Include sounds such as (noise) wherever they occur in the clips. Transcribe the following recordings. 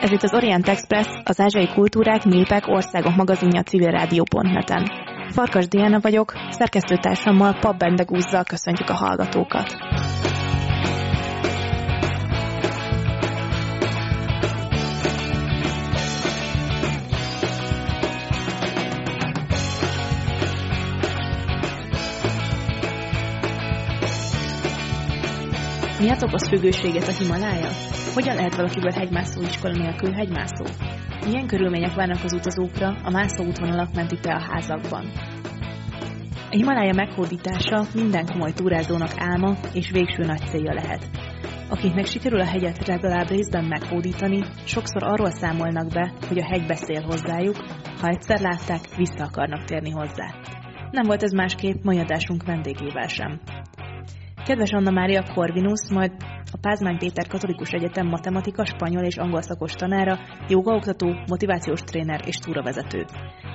Ez itt az Orient Express, az ázsiai kultúrák, népek, országok magazinja civilrádió.net-en. Farkas Diana vagyok, szerkesztőtársammal Pap Bendegúzzal köszöntjük a hallgatókat. Miért okoz függőséget a Himalája? Hogyan lehet valakiből hegymászó iskola nélkül hegymászó? Milyen körülmények várnak az utazókra a mászó útvonalak menti házakban? A Himalája meghódítása minden komoly túrázónak álma és végső nagy célja lehet. Akiknek sikerül a hegyet legalább részben meghódítani, sokszor arról számolnak be, hogy a hegy beszél hozzájuk, ha egyszer látták, vissza akarnak térni hozzá. Nem volt ez másképp mai adásunk vendégével sem. Kedves Anna Mária Corvinus, majd a Pázmány Péter Katolikus Egyetem matematika, spanyol és angol szakos tanára, jogaoktató, motivációs tréner és túravezető.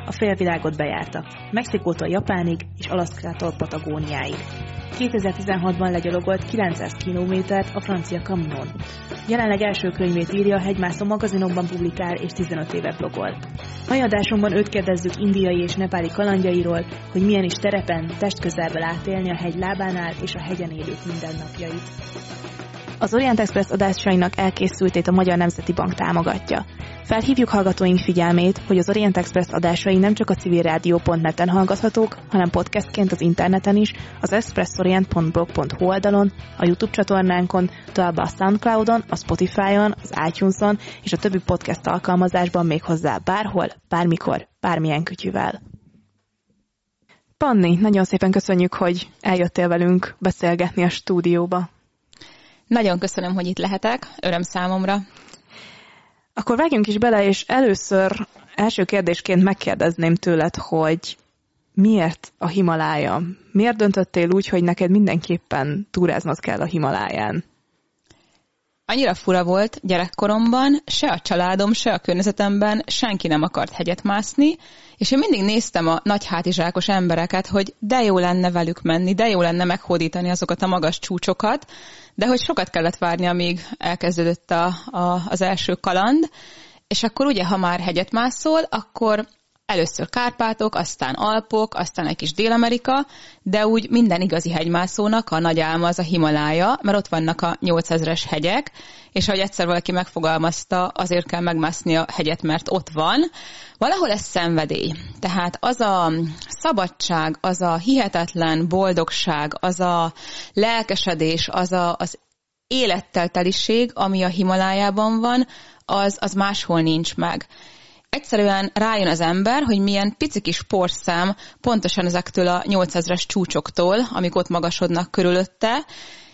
A félvilágot bejárta, Mexikótól Japánig és Alaszkától Patagóniáig. 2016-ban legyalogolt 900 kilométert a francia Caminon. Jelenleg első könyvét írja, hegymászó magazinokban publikál és 15 éve blogol. Mai adásunkban őt kérdezzük indiai és nepáli kalandjairól, hogy milyen is terepen, testközelből átélni a hegy lábánál és a hegyen élők mindennapjait. Az Orient Express adásainak elkészültét a Magyar Nemzeti Bank támogatja. Felhívjuk hallgatóink figyelmét, hogy az Orient Express adásai nem csak a civilrádió.net-en hallgathatók, hanem podcastként az interneten is, az expressorient.blog.hu oldalon, a YouTube csatornánkon, továbbá a Soundcloudon, a Spotify-on, az iTunes-on és a többi podcast alkalmazásban még hozzá bárhol, bármikor, bármilyen kütyüvel. Panni, nagyon szépen köszönjük, hogy eljöttél velünk beszélgetni a stúdióba. Nagyon köszönöm, hogy itt lehetek, öröm számomra. Akkor vágjunk is bele, és először első kérdésként megkérdezném tőled, hogy miért a Himalája? Miért döntöttél úgy, hogy neked mindenképpen túráznod kell a Himaláján? Annyira fura volt gyerekkoromban, se a családom, se a környezetemben senki nem akart hegyet mászni, és én mindig néztem a nagy hátizsákos embereket, hogy de jó lenne velük menni, de jó lenne meghódítani azokat a magas csúcsokat, de hogy sokat kellett várni, amíg elkezdődött a, a, az első kaland, és akkor ugye, ha már hegyet mászol, akkor először Kárpátok, aztán Alpok, aztán egy kis Dél-Amerika, de úgy minden igazi hegymászónak a nagy álma az a Himalája, mert ott vannak a 8000-es hegyek, és ahogy egyszer valaki megfogalmazta, azért kell megmászni a hegyet, mert ott van. Valahol ez szenvedély. Tehát az a szabadság, az a hihetetlen boldogság, az a lelkesedés, az a, az élettel teliség, ami a Himalájában van, az, az máshol nincs meg egyszerűen rájön az ember, hogy milyen pici kis porszám pontosan ezektől a 8000-es csúcsoktól, amik ott magasodnak körülötte,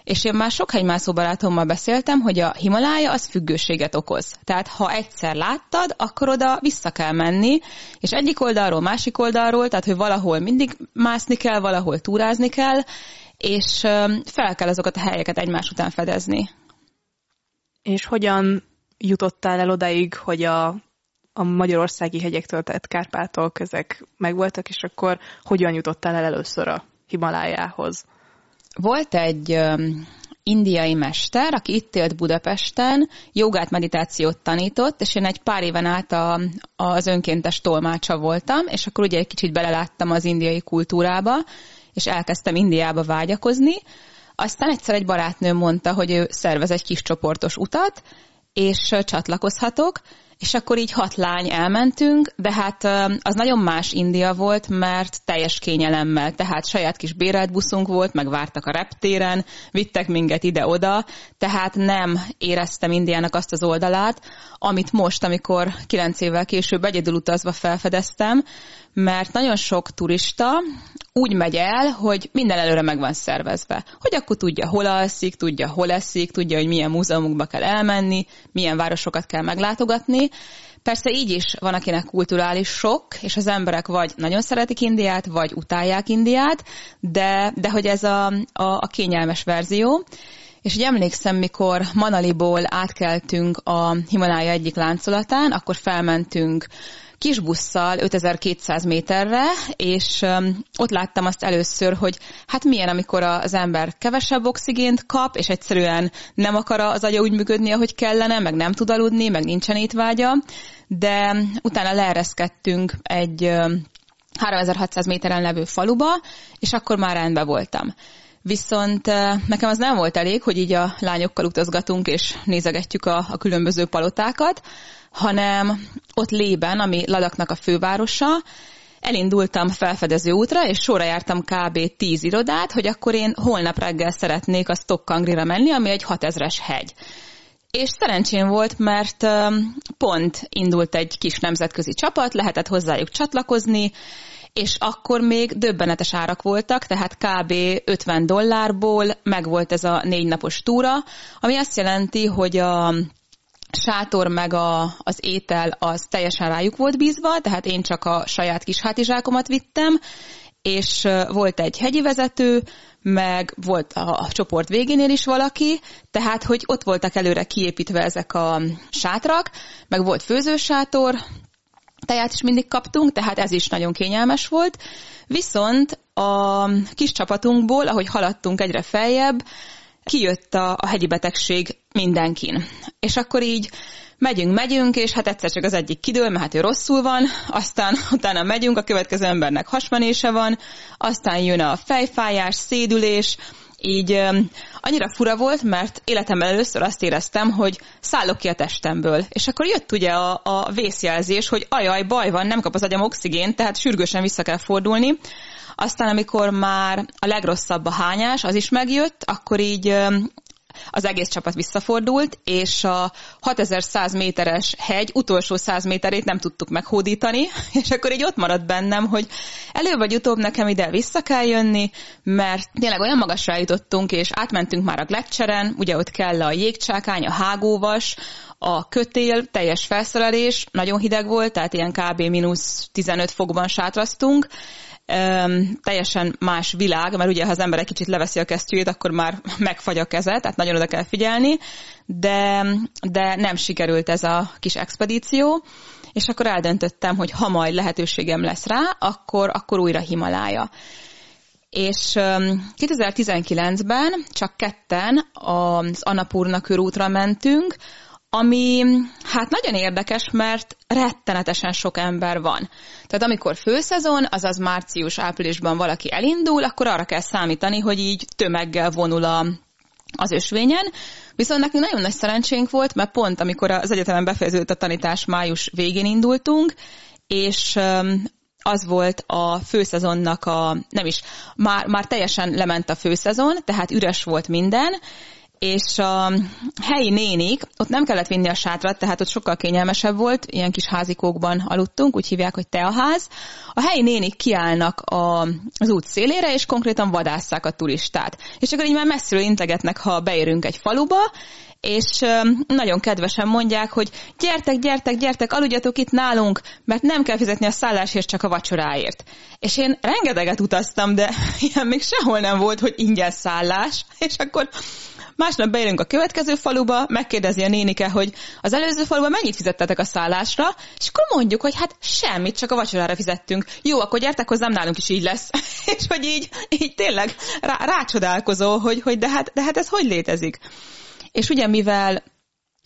és én már sok hegymászó barátommal beszéltem, hogy a Himalája az függőséget okoz. Tehát ha egyszer láttad, akkor oda vissza kell menni, és egyik oldalról, másik oldalról, tehát hogy valahol mindig mászni kell, valahol túrázni kell, és fel kell azokat a helyeket egymás után fedezni. És hogyan jutottál el odaig, hogy a a magyarországi hegyektől tett Kárpátok, ezek megvoltak, és akkor hogyan jutottál el először a Himalájához? Volt egy indiai mester, aki itt élt Budapesten, jogát, meditációt tanított, és én egy pár éven át a, az önkéntes tolmácsa voltam, és akkor ugye egy kicsit beleláttam az indiai kultúrába, és elkezdtem Indiába vágyakozni. Aztán egyszer egy barátnő mondta, hogy ő szervez egy kis csoportos utat, és csatlakozhatok, és akkor így hat lány elmentünk, de hát az nagyon más India volt, mert teljes kényelemmel, tehát saját kis bérelt buszunk volt, meg vártak a reptéren, vittek minket ide-oda, tehát nem éreztem Indiának azt az oldalát, amit most, amikor kilenc évvel később egyedül utazva felfedeztem, mert nagyon sok turista úgy megy el, hogy minden előre meg van szervezve. Hogy akkor tudja, hol alszik, tudja, hol eszik, tudja, hogy milyen múzeumokba kell elmenni, milyen városokat kell meglátogatni. Persze így is van, akinek kulturális sok, és az emberek vagy nagyon szeretik Indiát, vagy utálják Indiát, de, de hogy ez a, a, a kényelmes verzió. És ugye emlékszem, mikor Manaliból átkeltünk a Himalája egyik láncolatán, akkor felmentünk kis busszal 5200 méterre, és ott láttam azt először, hogy hát milyen, amikor az ember kevesebb oxigént kap, és egyszerűen nem akar az agya úgy működni, ahogy kellene, meg nem tud aludni, meg nincsen étvágya, de utána leereszkedtünk egy 3600 méteren levő faluba, és akkor már rendben voltam. Viszont nekem az nem volt elég, hogy így a lányokkal utazgatunk és nézegetjük a, a különböző palotákat, hanem ott Lében, ami Ladaknak a fővárosa, elindultam felfedező útra, és sorra jártam kb. 10 irodát, hogy akkor én holnap reggel szeretnék a Stokkangrira menni, ami egy 6000-es hegy. És szerencsém volt, mert pont indult egy kis nemzetközi csapat, lehetett hozzájuk csatlakozni, és akkor még döbbenetes árak voltak, tehát kb. 50 dollárból megvolt ez a négy napos túra, ami azt jelenti, hogy a sátor meg a, az étel az teljesen rájuk volt bízva, tehát én csak a saját kis hátizsákomat vittem, és volt egy hegyi vezető, meg volt a, a csoport végénél is valaki, tehát hogy ott voltak előre kiépítve ezek a sátrak, meg volt főzősátor, teját is mindig kaptunk, tehát ez is nagyon kényelmes volt. Viszont a kis csapatunkból, ahogy haladtunk egyre feljebb, kijött a, a hegyi betegség mindenkin. És akkor így megyünk, megyünk, és hát egyszer csak az egyik kidől, mert hát ő rosszul van, aztán (laughs) utána megyünk, a következő embernek hasmenése van, aztán jön a fejfájás, szédülés, így um, annyira fura volt, mert életemben először azt éreztem, hogy szállok ki a testemből. És akkor jött ugye a, a vészjelzés, hogy ajaj, baj van, nem kap az agyam oxigént, tehát sürgősen vissza kell fordulni. Aztán, amikor már a legrosszabb a hányás, az is megjött, akkor így az egész csapat visszafordult, és a 6100 méteres hegy utolsó 100 méterét nem tudtuk meghódítani, (laughs) és akkor így ott maradt bennem, hogy előbb vagy utóbb nekem ide vissza kell jönni, mert tényleg olyan magasra jutottunk, és átmentünk már a gletszeren, ugye ott kell a jégcsákány, a hágóvas, a kötél, teljes felszerelés, nagyon hideg volt, tehát ilyen kb. mínusz 15 fokban sátraztunk, teljesen más világ, mert ugye ha az ember egy kicsit leveszi a kesztyűjét, akkor már (laughs) megfagy a keze, tehát nagyon oda kell figyelni, de, de nem sikerült ez a kis expedíció, és akkor eldöntöttem, hogy ha majd lehetőségem lesz rá, akkor, akkor újra Himalája. És 2019-ben csak ketten az Annapurna körútra mentünk, ami hát nagyon érdekes, mert rettenetesen sok ember van. Tehát amikor főszezon, azaz március-áprilisban valaki elindul, akkor arra kell számítani, hogy így tömeggel vonul a, az ösvényen. Viszont nekünk nagyon nagy szerencsénk volt, mert pont amikor az egyetemen befejeződött a tanítás május végén indultunk, és az volt a főszezonnak a, nem is, már, már teljesen lement a főszezon, tehát üres volt minden, és a helyi nénik, ott nem kellett vinni a sátrat, tehát ott sokkal kényelmesebb volt, ilyen kis házikókban aludtunk, úgy hívják, hogy teaház. A helyi nénik kiállnak a, az út szélére, és konkrétan vadásszák a turistát. És akkor így már messziről integetnek, ha beérünk egy faluba, és nagyon kedvesen mondják, hogy gyertek, gyertek, gyertek, aludjatok itt nálunk, mert nem kell fizetni a szállásért, csak a vacsoráért. És én rengeteget utaztam, de (laughs) ilyen még sehol nem volt, hogy ingyen szállás, és akkor Másnap beérünk a következő faluba, megkérdezi a nénike, hogy az előző faluba mennyit fizettetek a szállásra, és akkor mondjuk, hogy hát semmit, csak a vacsorára fizettünk. Jó, akkor gyertek hozzám, nálunk is így lesz. (laughs) és hogy így, így tényleg rá, rácsodálkozó, hogy, hogy de, hát, de hát ez hogy létezik. És ugye mivel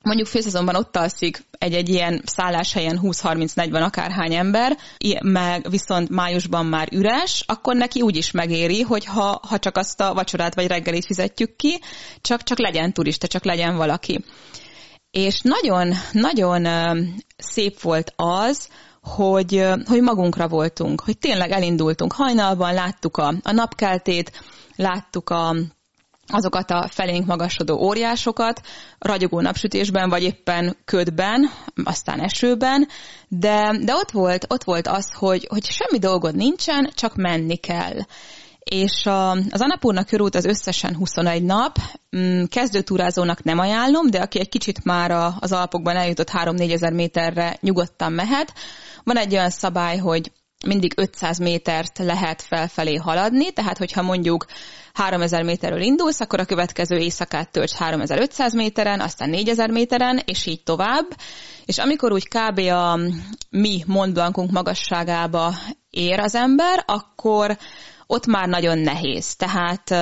mondjuk főszezonban ott alszik egy-egy ilyen szálláshelyen 20-30-40 akárhány ember, meg viszont májusban már üres, akkor neki úgy is megéri, hogy ha, ha csak azt a vacsorát vagy reggelit fizetjük ki, csak, csak legyen turista, csak legyen valaki. És nagyon, nagyon szép volt az, hogy, hogy magunkra voltunk, hogy tényleg elindultunk hajnalban, láttuk a, a napkeltét, láttuk a, azokat a felénk magasodó óriásokat, ragyogó napsütésben, vagy éppen ködben, aztán esőben, de, de ott, volt, ott volt az, hogy, hogy semmi dolgod nincsen, csak menni kell. És a, az Anapurna körút az összesen 21 nap, mm, kezdőtúrázónak nem ajánlom, de aki egy kicsit már az Alpokban eljutott 3-4 ezer méterre nyugodtan mehet. Van egy olyan szabály, hogy mindig 500 métert lehet felfelé haladni, tehát hogyha mondjuk 3000 méterről indulsz, akkor a következő éjszakát tölts 3500 méteren, aztán 4000 méteren, és így tovább. És amikor úgy kb. a mi Mont magasságába ér az ember, akkor ott már nagyon nehéz. Tehát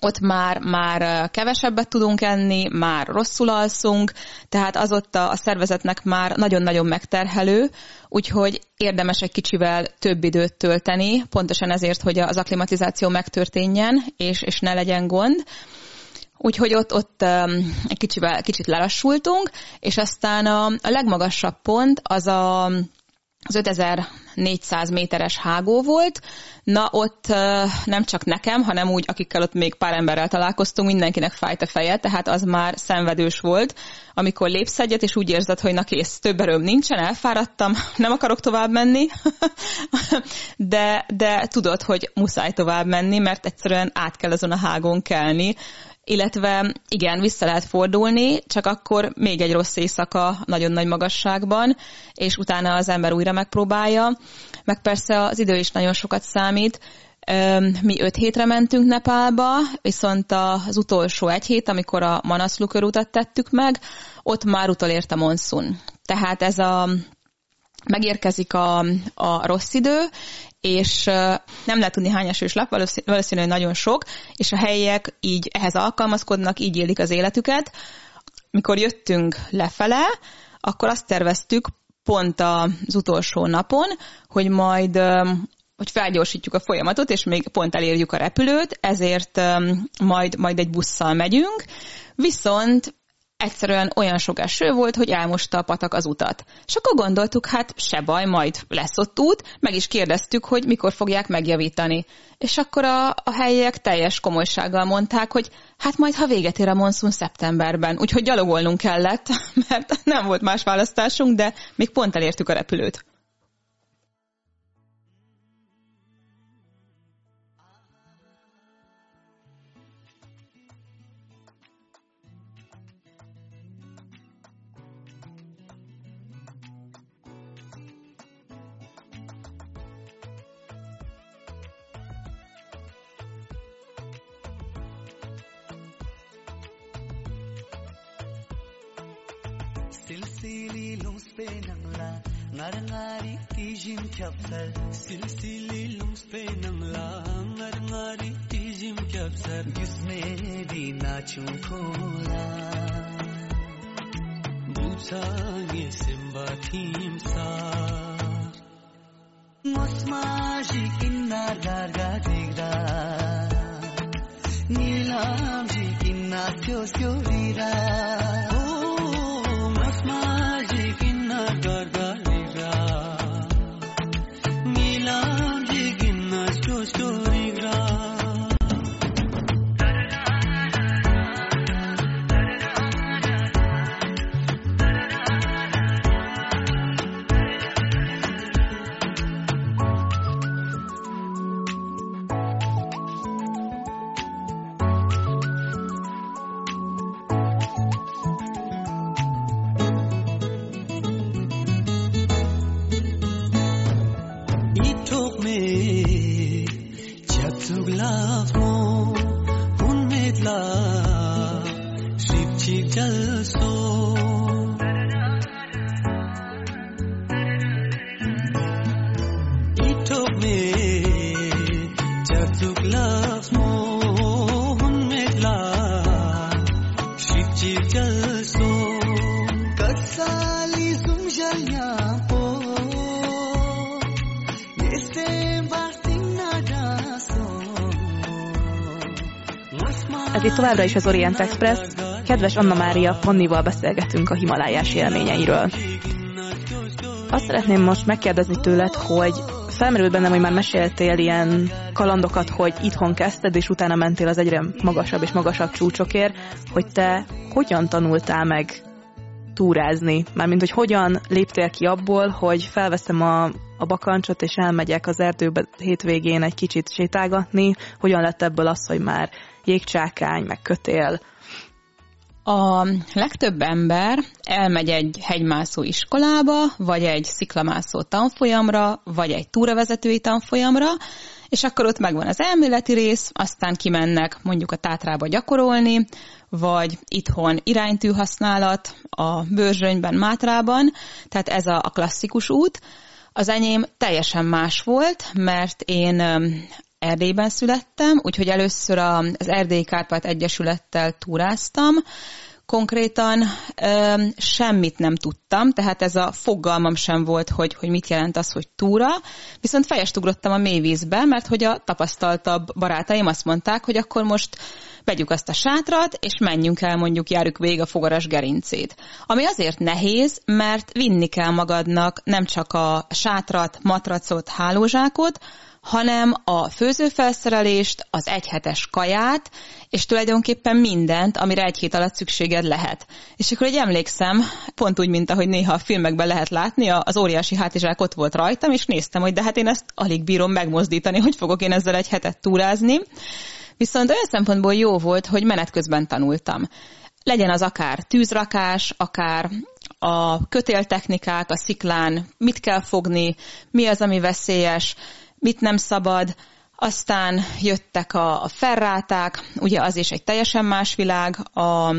ott már, már kevesebbet tudunk enni, már rosszul alszunk, tehát az ott a, szervezetnek már nagyon-nagyon megterhelő, úgyhogy érdemes egy kicsivel több időt tölteni, pontosan ezért, hogy az aklimatizáció megtörténjen, és, és ne legyen gond. Úgyhogy ott, ott egy kicsivel, kicsit lelassultunk, és aztán a, a legmagasabb pont az a az 5400 méteres hágó volt. Na ott nem csak nekem, hanem úgy, akikkel ott még pár emberrel találkoztunk, mindenkinek fájt a feje, tehát az már szenvedős volt, amikor lépsz egyet, és úgy érzed, hogy na kész, több erőm nincsen, elfáradtam, (laughs) nem akarok tovább menni, (laughs) de, de tudod, hogy muszáj tovább menni, mert egyszerűen át kell azon a hágon kelni, illetve igen, vissza lehet fordulni, csak akkor még egy rossz éjszaka nagyon nagy magasságban, és utána az ember újra megpróbálja. Meg persze az idő is nagyon sokat számít. Mi öt hétre mentünk Nepálba, viszont az utolsó egy hét, amikor a Manaslu körútat tettük meg, ott már utolért a monszun. Tehát ez a megérkezik a, a rossz idő, és nem lehet tudni hány esős lap, valószínűleg nagyon sok, és a helyiek így ehhez alkalmazkodnak, így élik az életüket. Mikor jöttünk lefele, akkor azt terveztük pont az utolsó napon, hogy majd hogy felgyorsítjuk a folyamatot, és még pont elérjük a repülőt, ezért majd, majd egy busszal megyünk, viszont egyszerűen olyan sok eső volt, hogy elmosta a patak az utat. És akkor gondoltuk, hát se baj, majd lesz ott út, meg is kérdeztük, hogy mikor fogják megjavítani. És akkor a, a helyiek teljes komolysággal mondták, hogy hát majd ha véget ér a monszun szeptemberben. Úgyhogy gyalogolnunk kellett, (laughs) mert nem volt más választásunk, de még pont elértük a repülőt. penamla ngarngari tijim kapsar. Silsili lums penamla ngarngari tijim kapsar. Gizme di naçum kola buçangi simba tim sar. Mosmaji innar darga digra nilamji innar kyo kyo rira oh mosmaji syo syo dira Ez itt továbbra is az Orient Express. Kedves Anna Mária, Pannival beszélgetünk a himalájás élményeiről. Azt szeretném most megkérdezni tőled, hogy felmerült bennem, hogy már meséltél ilyen kalandokat, hogy itthon kezdted, és utána mentél az egyre magasabb és magasabb csúcsokért, hogy te hogyan tanultál meg túrázni? Mármint, hogy hogyan léptél ki abból, hogy felveszem a, a bakancsot, és elmegyek az erdőbe hétvégén egy kicsit sétálgatni, hogyan lett ebből az, hogy már jégcsákány, meg kötél? A legtöbb ember elmegy egy hegymászó iskolába, vagy egy sziklamászó tanfolyamra, vagy egy túravezetői tanfolyamra, és akkor ott megvan az elméleti rész, aztán kimennek mondjuk a Tátrába gyakorolni, vagy itthon iránytű használat a Bőrzsönyben, Mátrában, tehát ez a, a klasszikus út. Az enyém teljesen más volt, mert én Erdélyben születtem, úgyhogy először az Erdélyi Kárpát Egyesülettel túráztam, konkrétan ö, semmit nem tudtam, tehát ez a fogalmam sem volt, hogy, hogy mit jelent az, hogy túra, viszont fejest ugrottam a mélyvízbe, mert hogy a tapasztaltabb barátaim azt mondták, hogy akkor most vegyük azt a sátrat, és menjünk el, mondjuk járjuk végig a fogaras gerincét. Ami azért nehéz, mert vinni kell magadnak nem csak a sátrat, matracot, hálózsákot, hanem a főzőfelszerelést, az egyhetes kaját, és tulajdonképpen mindent, amire egy hét alatt szükséged lehet. És akkor egy emlékszem, pont úgy, mint ahogy néha a filmekben lehet látni, az óriási hátizsák ott volt rajtam, és néztem, hogy de hát én ezt alig bírom megmozdítani, hogy fogok én ezzel egy hetet túrázni. Viszont olyan szempontból jó volt, hogy menet közben tanultam. Legyen az akár tűzrakás, akár a kötéltechnikák, a sziklán, mit kell fogni, mi az, ami veszélyes, mit nem szabad, aztán jöttek a, a ferráták, ugye az is egy teljesen más világ, a,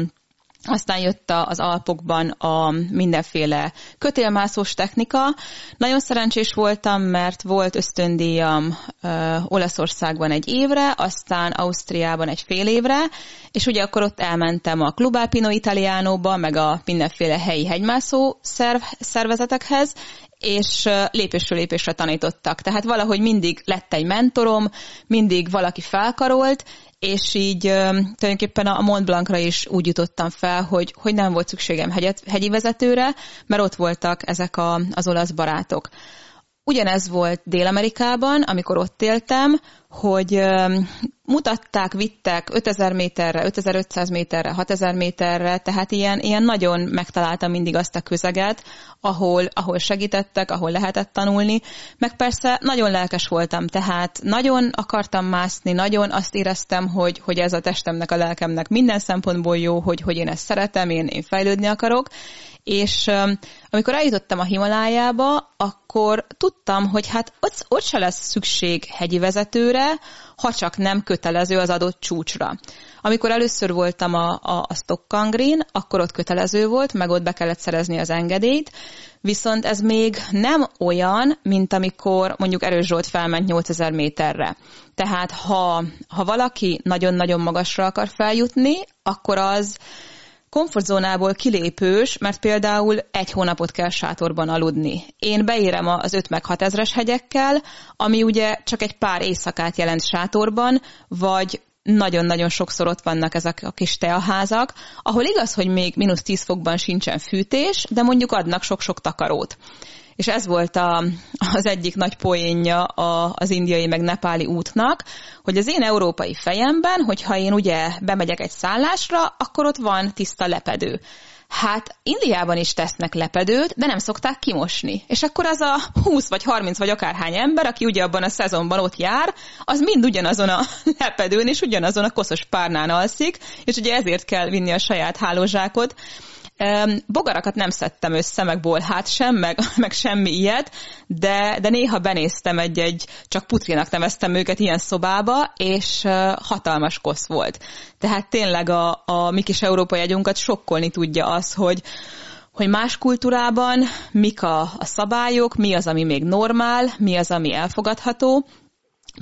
aztán jött az Alpokban a mindenféle kötélmászós technika. Nagyon szerencsés voltam, mert volt ösztöndíjam ö, Olaszországban egy évre, aztán Ausztriában egy fél évre, és ugye akkor ott elmentem a Club Alpino Italianóba, meg a mindenféle helyi hegymászó szerv, szervezetekhez, és lépésről lépésre tanítottak. Tehát valahogy mindig lett egy mentorom, mindig valaki felkarolt, és így tulajdonképpen a Mont Blancra is úgy jutottam fel, hogy, hogy nem volt szükségem hegyet, hegyi vezetőre, mert ott voltak ezek a, az olasz barátok. Ugyanez volt Dél-Amerikában, amikor ott éltem, hogy mutatták, vittek 5000 méterre, 5500 méterre, 6000 méterre, tehát ilyen, ilyen nagyon megtaláltam mindig azt a közeget, ahol, ahol segítettek, ahol lehetett tanulni, meg persze nagyon lelkes voltam, tehát nagyon akartam mászni, nagyon azt éreztem, hogy, hogy ez a testemnek, a lelkemnek minden szempontból jó, hogy, hogy én ezt szeretem, én, én fejlődni akarok, és amikor eljutottam a Himalájába, akkor tudtam, hogy hát ott, ott se lesz szükség hegyi vezetőre, ha csak nem kötelező az adott csúcsra. Amikor először voltam a, a, a Stockangrin, akkor ott kötelező volt, meg ott be kellett szerezni az engedélyt, viszont ez még nem olyan, mint amikor mondjuk Erős Zsolt felment 8000 méterre. Tehát ha, ha valaki nagyon-nagyon magasra akar feljutni, akkor az komfortzónából kilépős, mert például egy hónapot kell sátorban aludni. Én beérem az 5 meg 6 ezres hegyekkel, ami ugye csak egy pár éjszakát jelent sátorban, vagy nagyon-nagyon sokszor ott vannak ezek a kis teaházak, ahol igaz, hogy még mínusz 10 fokban sincsen fűtés, de mondjuk adnak sok-sok takarót és ez volt a, az egyik nagy poénja a, az indiai meg nepáli útnak, hogy az én európai fejemben, hogyha én ugye bemegyek egy szállásra, akkor ott van tiszta lepedő. Hát Indiában is tesznek lepedőt, de nem szokták kimosni. És akkor az a 20 vagy 30 vagy akárhány ember, aki ugye abban a szezonban ott jár, az mind ugyanazon a (laughs) lepedőn és ugyanazon a koszos párnán alszik, és ugye ezért kell vinni a saját hálózsákot. Bogarakat nem szedtem össze, meg bolhát sem, meg, (laughs) meg semmi ilyet, de, de néha benéztem egy-egy, csak putrinak neveztem őket ilyen szobába, és hatalmas kosz volt. Tehát tényleg a, a mi kis európai agyunkat sokkolni tudja az, hogy, hogy más kultúrában mik a, a szabályok, mi az, ami még normál, mi az, ami elfogadható,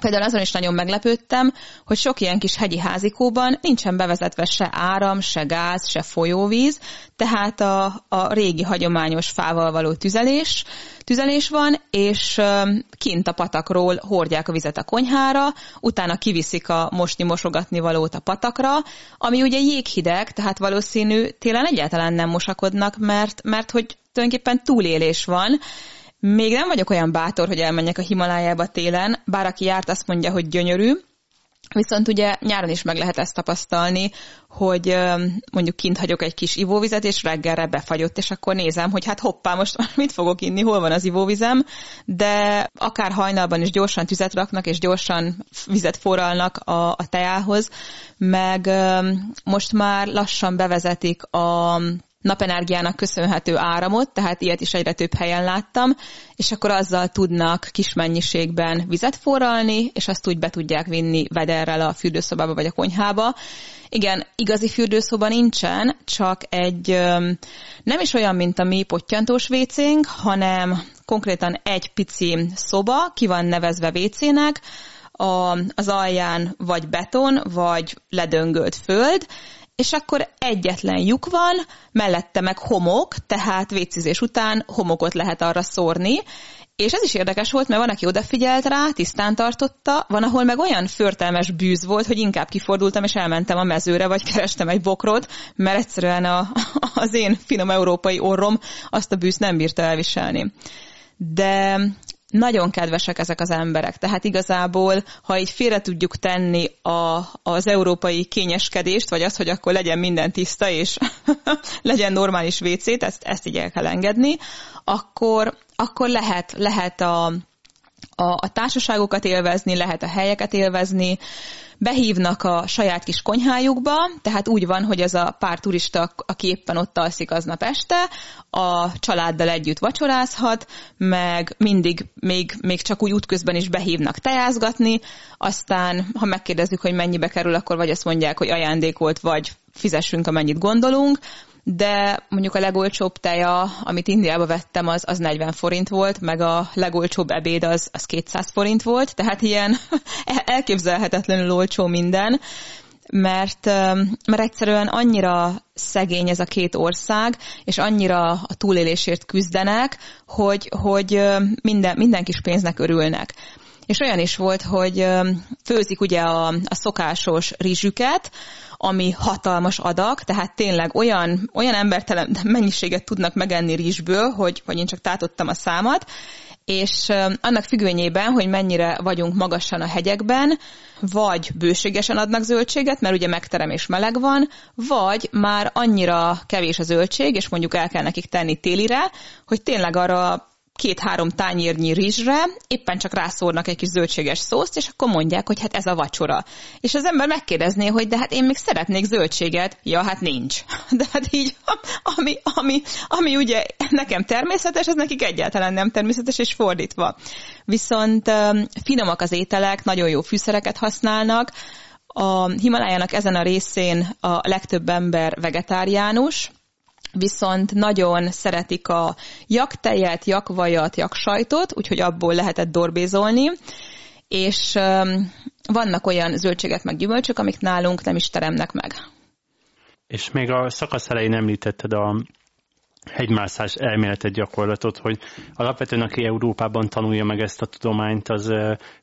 Például azon is nagyon meglepődtem, hogy sok ilyen kis hegyi házikóban nincsen bevezetve se áram, se gáz, se folyóvíz, tehát a, a régi hagyományos fával való tüzelés, tüzelés van, és kint a patakról hordják a vizet a konyhára, utána kiviszik a mosni mosogatni valót a patakra, ami ugye jéghideg, tehát valószínű télen egyáltalán nem mosakodnak, mert, mert hogy tulajdonképpen túlélés van, még nem vagyok olyan bátor, hogy elmenjek a Himalájába télen, bár aki járt, azt mondja, hogy gyönyörű, Viszont ugye nyáron is meg lehet ezt tapasztalni, hogy mondjuk kint hagyok egy kis ivóvizet, és reggelre befagyott, és akkor nézem, hogy hát hoppá, most (laughs) mit fogok inni, hol van az ivóvizem, de akár hajnalban is gyorsan tüzet raknak, és gyorsan vizet forralnak a, a teához, meg most már lassan bevezetik a napenergiának köszönhető áramot, tehát ilyet is egyre több helyen láttam, és akkor azzal tudnak kis mennyiségben vizet forralni, és azt úgy be tudják vinni vederrel a fürdőszobába vagy a konyhába. Igen, igazi fürdőszoba nincsen, csak egy nem is olyan, mint a mi pottyantós vécénk, hanem konkrétan egy pici szoba, ki van nevezve vécének, a, az alján vagy beton, vagy ledöngölt föld, és akkor egyetlen lyuk van, mellette meg homok, tehát vécizés után homokot lehet arra szórni, és ez is érdekes volt, mert van, aki odafigyelt rá, tisztán tartotta, van, ahol meg olyan förtelmes bűz volt, hogy inkább kifordultam, és elmentem a mezőre, vagy kerestem egy bokrot, mert egyszerűen a, (laughs) az én finom európai orrom azt a bűzt nem bírta elviselni. De nagyon kedvesek ezek az emberek. Tehát igazából, ha így félre tudjuk tenni a, az európai kényeskedést, vagy az, hogy akkor legyen minden tiszta, és (laughs) legyen normális WC, ezt, ezt így el kell engedni, akkor, akkor lehet, lehet a, a, a társaságokat élvezni, lehet a helyeket élvezni, behívnak a saját kis konyhájukba, tehát úgy van, hogy ez a pár turista, aki éppen ott alszik aznap este, a családdal együtt vacsorázhat, meg mindig még, még csak úgy útközben is behívnak tejázgatni, aztán ha megkérdezzük, hogy mennyibe kerül, akkor vagy azt mondják, hogy ajándék volt, vagy fizessünk, amennyit gondolunk, de mondjuk a legolcsóbb teja, amit Indiába vettem, az, az 40 forint volt, meg a legolcsóbb ebéd az, az 200 forint volt, tehát ilyen (laughs) elképzelhetetlenül olcsó minden, mert, mert egyszerűen annyira szegény ez a két ország, és annyira a túlélésért küzdenek, hogy, hogy minden, minden kis pénznek örülnek. És olyan is volt, hogy főzik ugye a, a szokásos rizsüket, ami hatalmas adag, tehát tényleg olyan, olyan embertelen mennyiséget tudnak megenni rizsből, hogy, hogy én csak tátottam a számat, és annak függvényében, hogy mennyire vagyunk magasan a hegyekben, vagy bőségesen adnak zöldséget, mert ugye megterem és meleg van, vagy már annyira kevés a zöldség, és mondjuk el kell nekik tenni télire, hogy tényleg arra két-három tányérnyi rizsre éppen csak rászórnak egy kis zöldséges szószt, és akkor mondják, hogy hát ez a vacsora. És az ember megkérdezné, hogy de hát én még szeretnék zöldséget. Ja, hát nincs. (laughs) De hát így, ami, ami, ami ugye nekem természetes, az nekik egyáltalán nem természetes, és fordítva. Viszont finomak az ételek, nagyon jó fűszereket használnak, a Himalájának ezen a részén a legtöbb ember vegetáriánus, viszont nagyon szeretik a jaktejet, jakvajat, jaksajtot, úgyhogy abból lehetett dorbézolni, és vannak olyan zöldségek meg gyümölcsök, amik nálunk nem is teremnek meg. És még a szakasz elején említetted a hegymászás elméletet, gyakorlatot, hogy alapvetően aki Európában tanulja meg ezt a tudományt, az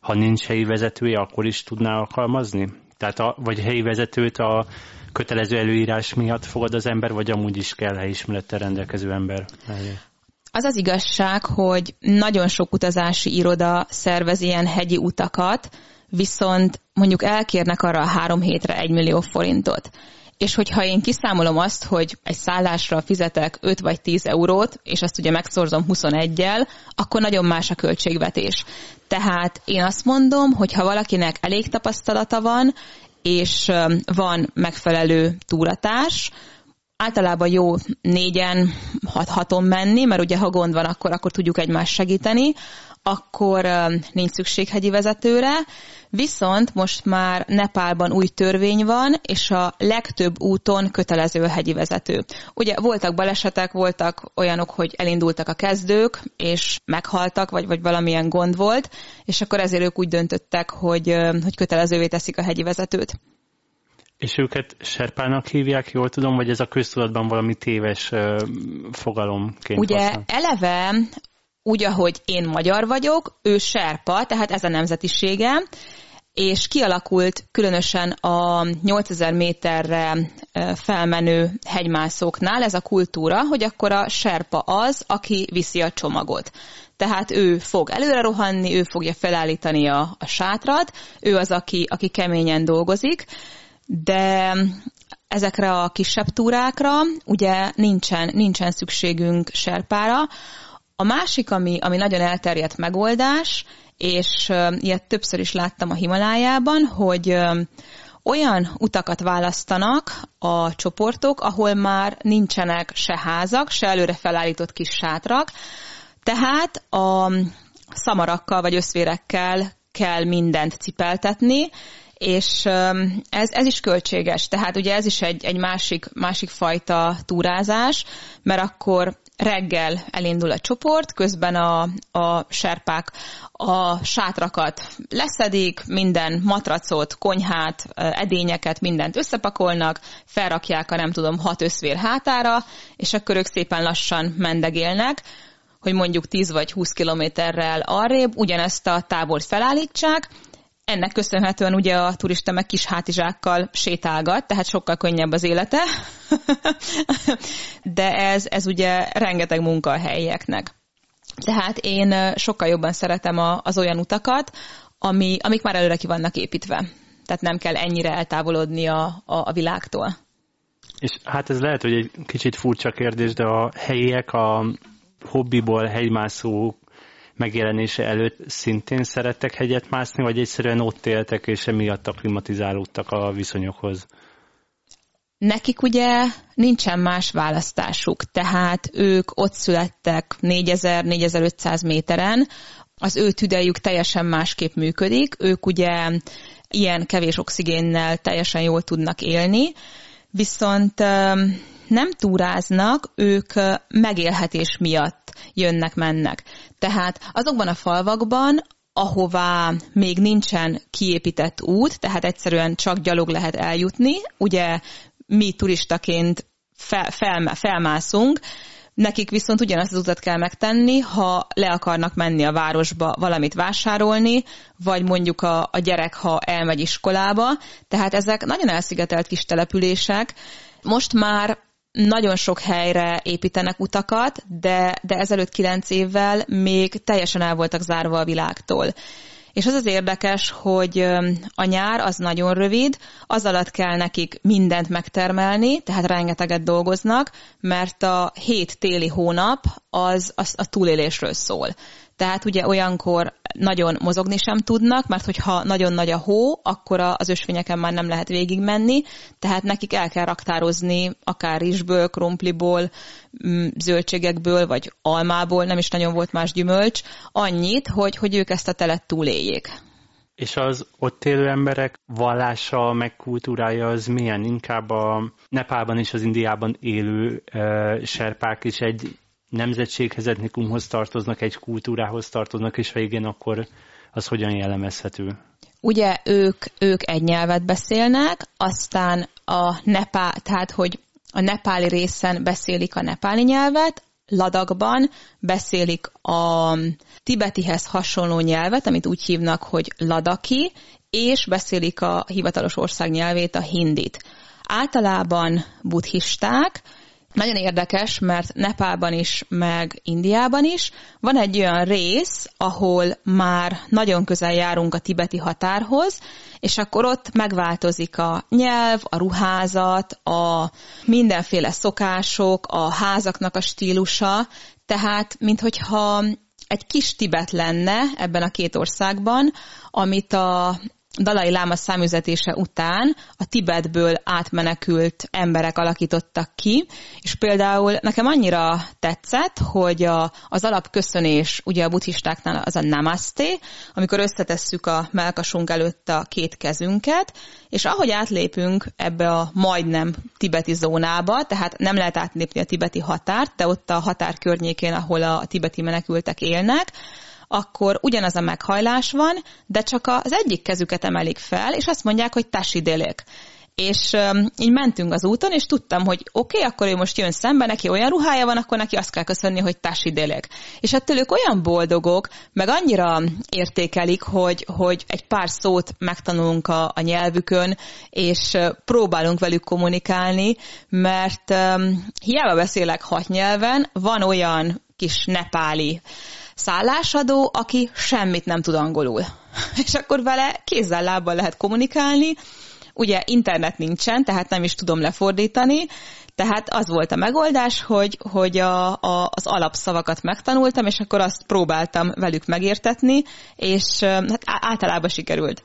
ha nincs helyi vezetője, akkor is tudná alkalmazni? Tehát a, vagy helyi vezetőt a kötelező előírás miatt fogad az ember, vagy amúgy is kell helyismerettel rendelkező ember Az az igazság, hogy nagyon sok utazási iroda szervez ilyen hegyi utakat, viszont mondjuk elkérnek arra a három hétre egy millió forintot. És hogyha én kiszámolom azt, hogy egy szállásra fizetek 5 vagy 10 eurót, és azt ugye megszorzom 21-jel, akkor nagyon más a költségvetés. Tehát én azt mondom, hogy ha valakinek elég tapasztalata van, és van megfelelő túratárs, általában jó négyen, hat, haton menni, mert ugye ha gond van, akkor, akkor tudjuk egymást segíteni, akkor nincs szükség hegyi vezetőre, viszont most már Nepálban új törvény van, és a legtöbb úton kötelező a hegyi vezető. Ugye voltak balesetek, voltak olyanok, hogy elindultak a kezdők, és meghaltak, vagy, vagy valamilyen gond volt, és akkor ezért ők úgy döntöttek, hogy, hogy kötelezővé teszik a hegyi vezetőt. És őket serpának hívják, jól tudom, vagy ez a köztudatban valami téves fogalomként Ugye használ? eleve úgy, ahogy én magyar vagyok, ő serpa, tehát ez a nemzetisége, és kialakult különösen a 8000 méterre felmenő hegymászóknál ez a kultúra, hogy akkor a serpa az, aki viszi a csomagot. Tehát ő fog előre rohanni, ő fogja felállítani a, a sátrat, ő az, aki, aki keményen dolgozik, de ezekre a kisebb túrákra ugye nincsen, nincsen szükségünk serpára. A másik, ami, ami nagyon elterjedt megoldás, és ilyet többször is láttam a Himalájában, hogy olyan utakat választanak a csoportok, ahol már nincsenek se házak, se előre felállított kis sátrak, tehát a szamarakkal vagy összvérekkel kell mindent cipeltetni, és ez, ez is költséges. Tehát ugye ez is egy, egy másik, másik fajta túrázás, mert akkor reggel elindul a csoport, közben a, a serpák a sátrakat leszedik, minden matracot, konyhát, edényeket, mindent összepakolnak, felrakják a nem tudom hat összvér hátára, és akkor ők szépen lassan mendegélnek, hogy mondjuk 10 vagy 20 kilométerrel arrébb ugyanezt a tábort felállítsák, ennek köszönhetően ugye a turista meg kis hátizsákkal sétálgat, tehát sokkal könnyebb az élete, (laughs) de ez, ez ugye rengeteg munka a helyieknek. Tehát én sokkal jobban szeretem a, az olyan utakat, ami, amik már előre ki vannak építve. Tehát nem kell ennyire eltávolodni a, a, a világtól. És hát ez lehet, hogy egy kicsit furcsa kérdés, de a helyiek a hobbiból hegymászó megjelenése előtt szintén szerettek hegyet mászni, vagy egyszerűen ott éltek, és emiatt aklimatizálódtak a viszonyokhoz? Nekik ugye nincsen más választásuk, tehát ők ott születtek 4000-4500 méteren, az ő tüdejük teljesen másképp működik, ők ugye ilyen kevés oxigénnel teljesen jól tudnak élni, viszont nem túráznak, ők megélhetés miatt jönnek-mennek. Tehát azokban a falvakban, ahová még nincsen kiépített út, tehát egyszerűen csak gyalog lehet eljutni, ugye mi turistaként fel, fel, felmászunk, Nekik viszont ugyanazt az utat kell megtenni, ha le akarnak menni a városba valamit vásárolni, vagy mondjuk a, a gyerek, ha elmegy iskolába. Tehát ezek nagyon elszigetelt kis települések. Most már nagyon sok helyre építenek utakat, de, de ezelőtt kilenc évvel még teljesen el voltak zárva a világtól. És az az érdekes, hogy a nyár az nagyon rövid, az alatt kell nekik mindent megtermelni, tehát rengeteget dolgoznak, mert a hét téli hónap az, az a túlélésről szól. Tehát ugye olyankor nagyon mozogni sem tudnak, mert hogyha nagyon nagy a hó, akkor az ösvényeken már nem lehet végigmenni, tehát nekik el kell raktározni akár rizsből, krumpliból, mm, zöldségekből, vagy almából, nem is nagyon volt más gyümölcs, annyit, hogy, hogy ők ezt a telet túléljék. És az ott élő emberek vallása, meg kultúrája az milyen? Inkább a Nepálban és az Indiában élő uh, serpák is egy nemzetséghez, etnikumhoz tartoznak, egy kultúrához tartoznak, és végén akkor az hogyan jellemezhető? Ugye ők, ők egy nyelvet beszélnek, aztán a Nepál, tehát hogy a nepáli részen beszélik a nepáli nyelvet, Ladakban beszélik a tibetihez hasonló nyelvet, amit úgy hívnak, hogy ladaki, és beszélik a hivatalos ország nyelvét, a hindit. Általában buddhisták, nagyon érdekes, mert Nepálban is, meg Indiában is. Van egy olyan rész, ahol már nagyon közel járunk a tibeti határhoz, és akkor ott megváltozik a nyelv, a ruházat, a mindenféle szokások, a házaknak a stílusa, tehát minthogyha egy kis Tibet lenne ebben a két országban, amit a Dalai Láma számüzetése után a Tibetből átmenekült emberek alakítottak ki, és például nekem annyira tetszett, hogy a, az alapköszönés ugye a buddhistáknál az a namaste, amikor összetesszük a melkasunk előtt a két kezünket, és ahogy átlépünk ebbe a majdnem tibeti zónába, tehát nem lehet átlépni a tibeti határt, de ott a határ környékén, ahol a tibeti menekültek élnek, akkor ugyanaz a meghajlás van, de csak az egyik kezüket emelik fel, és azt mondják, hogy tasidelék. és um, így mentünk az úton, és tudtam, hogy oké, okay, akkor ő most jön szembe, neki olyan ruhája van, akkor neki azt kell köszönni, hogy tássi délek. És ettől ők olyan boldogok, meg annyira értékelik, hogy, hogy egy pár szót megtanulunk a, a nyelvükön, és próbálunk velük kommunikálni, mert um, hiába beszélek hat nyelven, van olyan kis nepáli szállásadó, aki semmit nem tud angolul. (laughs) És akkor vele kézzel lábbal lehet kommunikálni, Ugye internet nincsen, tehát nem is tudom lefordítani, tehát az volt a megoldás, hogy, hogy a, a, az alapszavakat megtanultam, és akkor azt próbáltam velük megértetni, és hát általában sikerült.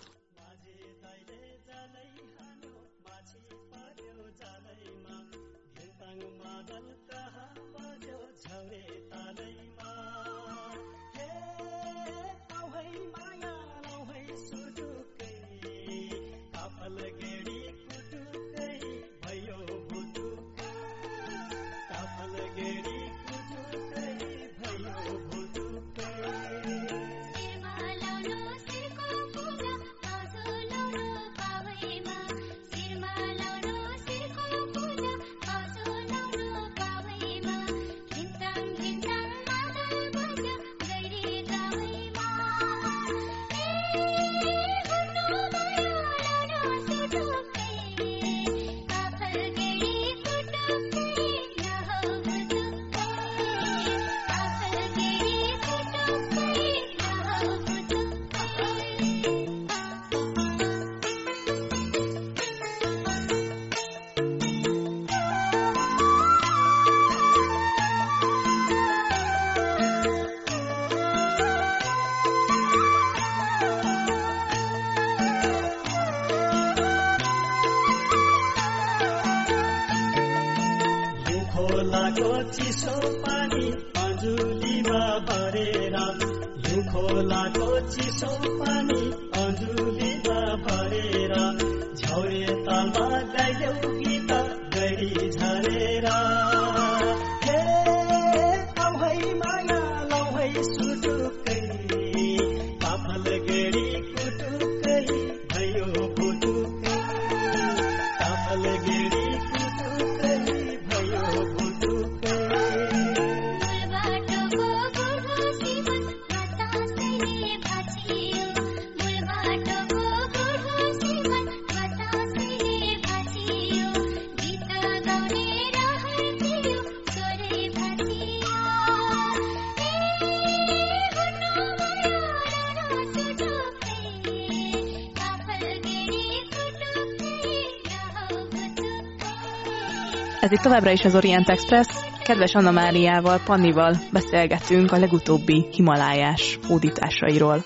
Ez itt továbbra is az Orient Express. Kedves Anna Máriával, Pannival beszélgetünk a legutóbbi Himalájás hódításairól.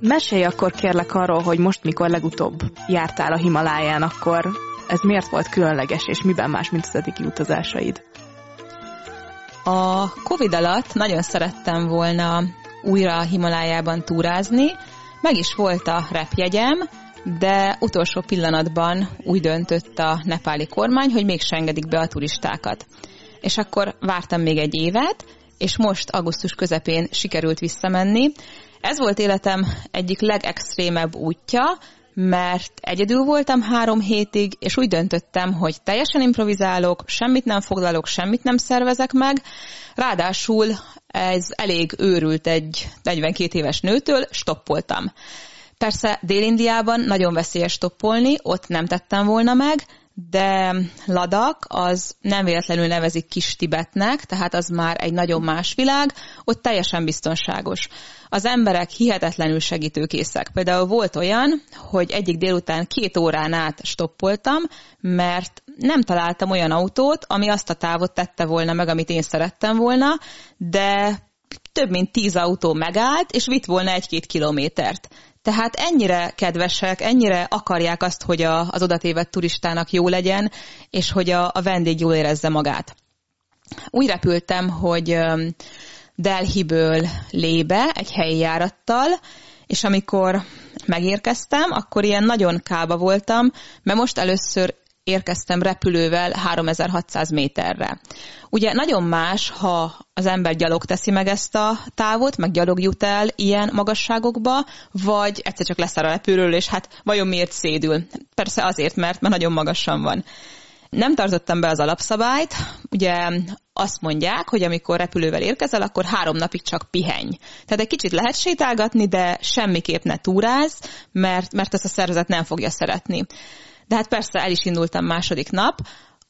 Mesélj akkor kérlek arról, hogy most mikor legutóbb jártál a Himaláján, akkor ez miért volt különleges, és miben más, mint az eddigi utazásaid? A Covid alatt nagyon szerettem volna újra a Himalájában túrázni, meg is volt a repjegyem, de utolsó pillanatban úgy döntött a nepáli kormány, hogy mégsem engedik be a turistákat. És akkor vártam még egy évet, és most augusztus közepén sikerült visszamenni. Ez volt életem egyik legextrémebb útja, mert egyedül voltam három hétig, és úgy döntöttem, hogy teljesen improvizálok, semmit nem foglalok, semmit nem szervezek meg, ráadásul ez elég őrült egy 42 éves nőtől, stoppoltam. Persze Dél-Indiában nagyon veszélyes toppolni, ott nem tettem volna meg, de Ladak az nem véletlenül nevezik kis Tibetnek, tehát az már egy nagyon más világ, ott teljesen biztonságos. Az emberek hihetetlenül segítőkészek. Például volt olyan, hogy egyik délután két órán át stoppoltam, mert nem találtam olyan autót, ami azt a távot tette volna meg, amit én szerettem volna, de több mint tíz autó megállt, és vitt volna egy-két kilométert. Tehát ennyire kedvesek, ennyire akarják azt, hogy a, az odatévett turistának jó legyen, és hogy a, a vendég jól érezze magát. Úgy repültem, hogy Delhiből Lébe egy helyi járattal, és amikor megérkeztem, akkor ilyen nagyon kába voltam, mert most először érkeztem repülővel 3600 méterre. Ugye nagyon más, ha az ember gyalog teszi meg ezt a távot, meg gyalog jut el ilyen magasságokba, vagy egyszer csak leszáll a repülőről, és hát vajon miért szédül? Persze azért, mert, mert nagyon magasan van. Nem tartottam be az alapszabályt, ugye azt mondják, hogy amikor repülővel érkezel, akkor három napig csak pihenj. Tehát egy kicsit lehet sétálgatni, de semmiképp ne túráz, mert, mert ezt a szervezet nem fogja szeretni. De hát persze el is indultam második nap,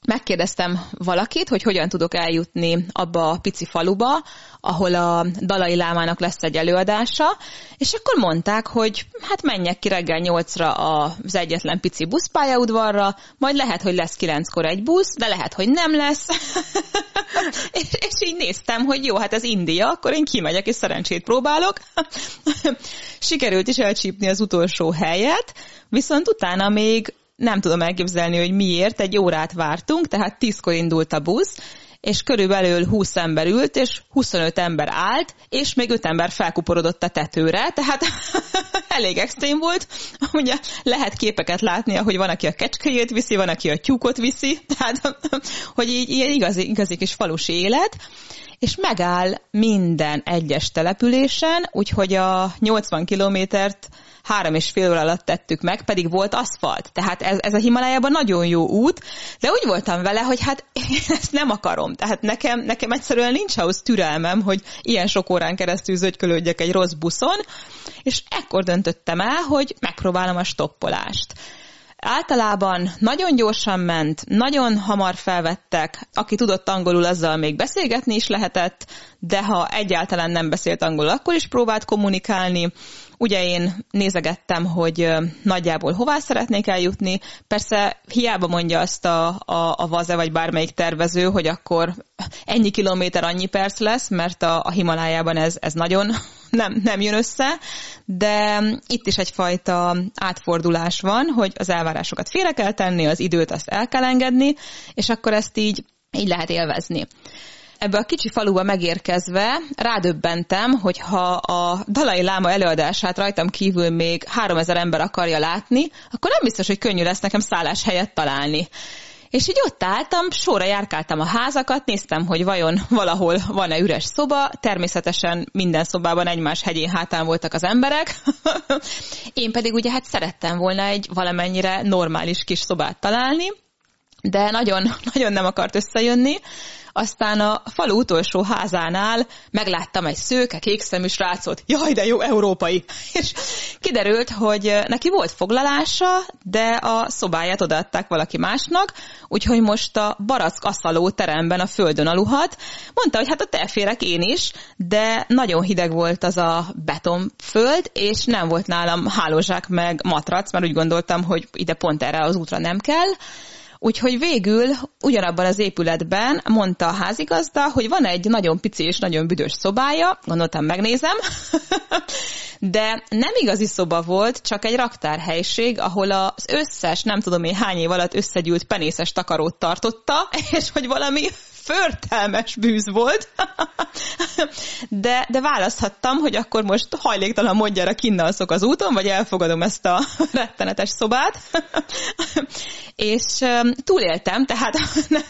megkérdeztem valakit, hogy hogyan tudok eljutni abba a pici faluba, ahol a Dalai Lámának lesz egy előadása, és akkor mondták, hogy hát menjek ki reggel nyolcra az egyetlen pici buszpályaudvarra, majd lehet, hogy lesz kilenckor egy busz, de lehet, hogy nem lesz. (laughs) és, és így néztem, hogy jó, hát ez India, akkor én kimegyek és szerencsét próbálok. (laughs) Sikerült is elcsípni az utolsó helyet, viszont utána még nem tudom elképzelni, hogy miért, egy órát vártunk, tehát tízkor indult a busz, és körülbelül 20 ember ült, és 25 ember állt, és még 5 ember felkuporodott a tetőre, tehát (laughs) elég extrém volt. Ugye lehet képeket látni, hogy van, aki a kecskejét viszi, van, aki a tyúkot viszi, (laughs) tehát hogy így ilyen igazi, igazi kis falusi élet és megáll minden egyes településen, úgyhogy a 80 kilométert három és fél óra alatt tettük meg, pedig volt aszfalt. Tehát ez, ez a Himalájában nagyon jó út, de úgy voltam vele, hogy hát én ezt nem akarom. Tehát nekem, nekem egyszerűen nincs ahhoz türelmem, hogy ilyen sok órán keresztül zögykölődjek egy rossz buszon, és ekkor döntöttem el, hogy megpróbálom a stoppolást. Általában nagyon gyorsan ment, nagyon hamar felvettek, aki tudott angolul, azzal még beszélgetni is lehetett, de ha egyáltalán nem beszélt angolul, akkor is próbált kommunikálni. Ugye én nézegettem, hogy nagyjából hová szeretnék eljutni. Persze hiába mondja azt a, a, a Vaze vagy bármelyik tervező, hogy akkor ennyi kilométer annyi perc lesz, mert a, a Himalájában ez, ez nagyon (laughs) nem, nem jön össze, de itt is egyfajta átfordulás van, hogy az elvárásokat félre kell tenni, az időt azt el kell engedni, és akkor ezt így, így lehet élvezni ebbe a kicsi faluba megérkezve rádöbbentem, hogy ha a Dalai Láma előadását rajtam kívül még 3000 ember akarja látni, akkor nem biztos, hogy könnyű lesz nekem szállás helyet találni. És így ott álltam, sorra járkáltam a házakat, néztem, hogy vajon valahol van-e üres szoba, természetesen minden szobában egymás hegyén hátán voltak az emberek, (laughs) én pedig ugye hát szerettem volna egy valamennyire normális kis szobát találni, de nagyon, nagyon nem akart összejönni, aztán a falu utolsó házánál megláttam egy szőke, kékszemű srácot, jaj, de jó, európai! (laughs) És kiderült, hogy neki volt foglalása, de a szobáját odaadták valaki másnak, úgyhogy most a barack aszaló teremben a földön aluhat. Mondta, hogy hát ott elférek én is, de nagyon hideg volt az a betonföld, és nem volt nálam hálózsák meg matrac, mert úgy gondoltam, hogy ide pont erre az útra nem kell. Úgyhogy végül ugyanabban az épületben mondta a házigazda, hogy van egy nagyon pici és nagyon büdös szobája, gondoltam megnézem, (laughs) de nem igazi szoba volt, csak egy raktárhelység, ahol az összes, nem tudom én hány év alatt összegyűlt penészes takarót tartotta, (laughs) és hogy valami förtelmes bűz volt, (laughs) de, de választhattam, hogy akkor most hajléktalan mondjára kinnalszok az úton, vagy elfogadom ezt a (laughs) rettenetes szobát, (laughs) és túléltem, tehát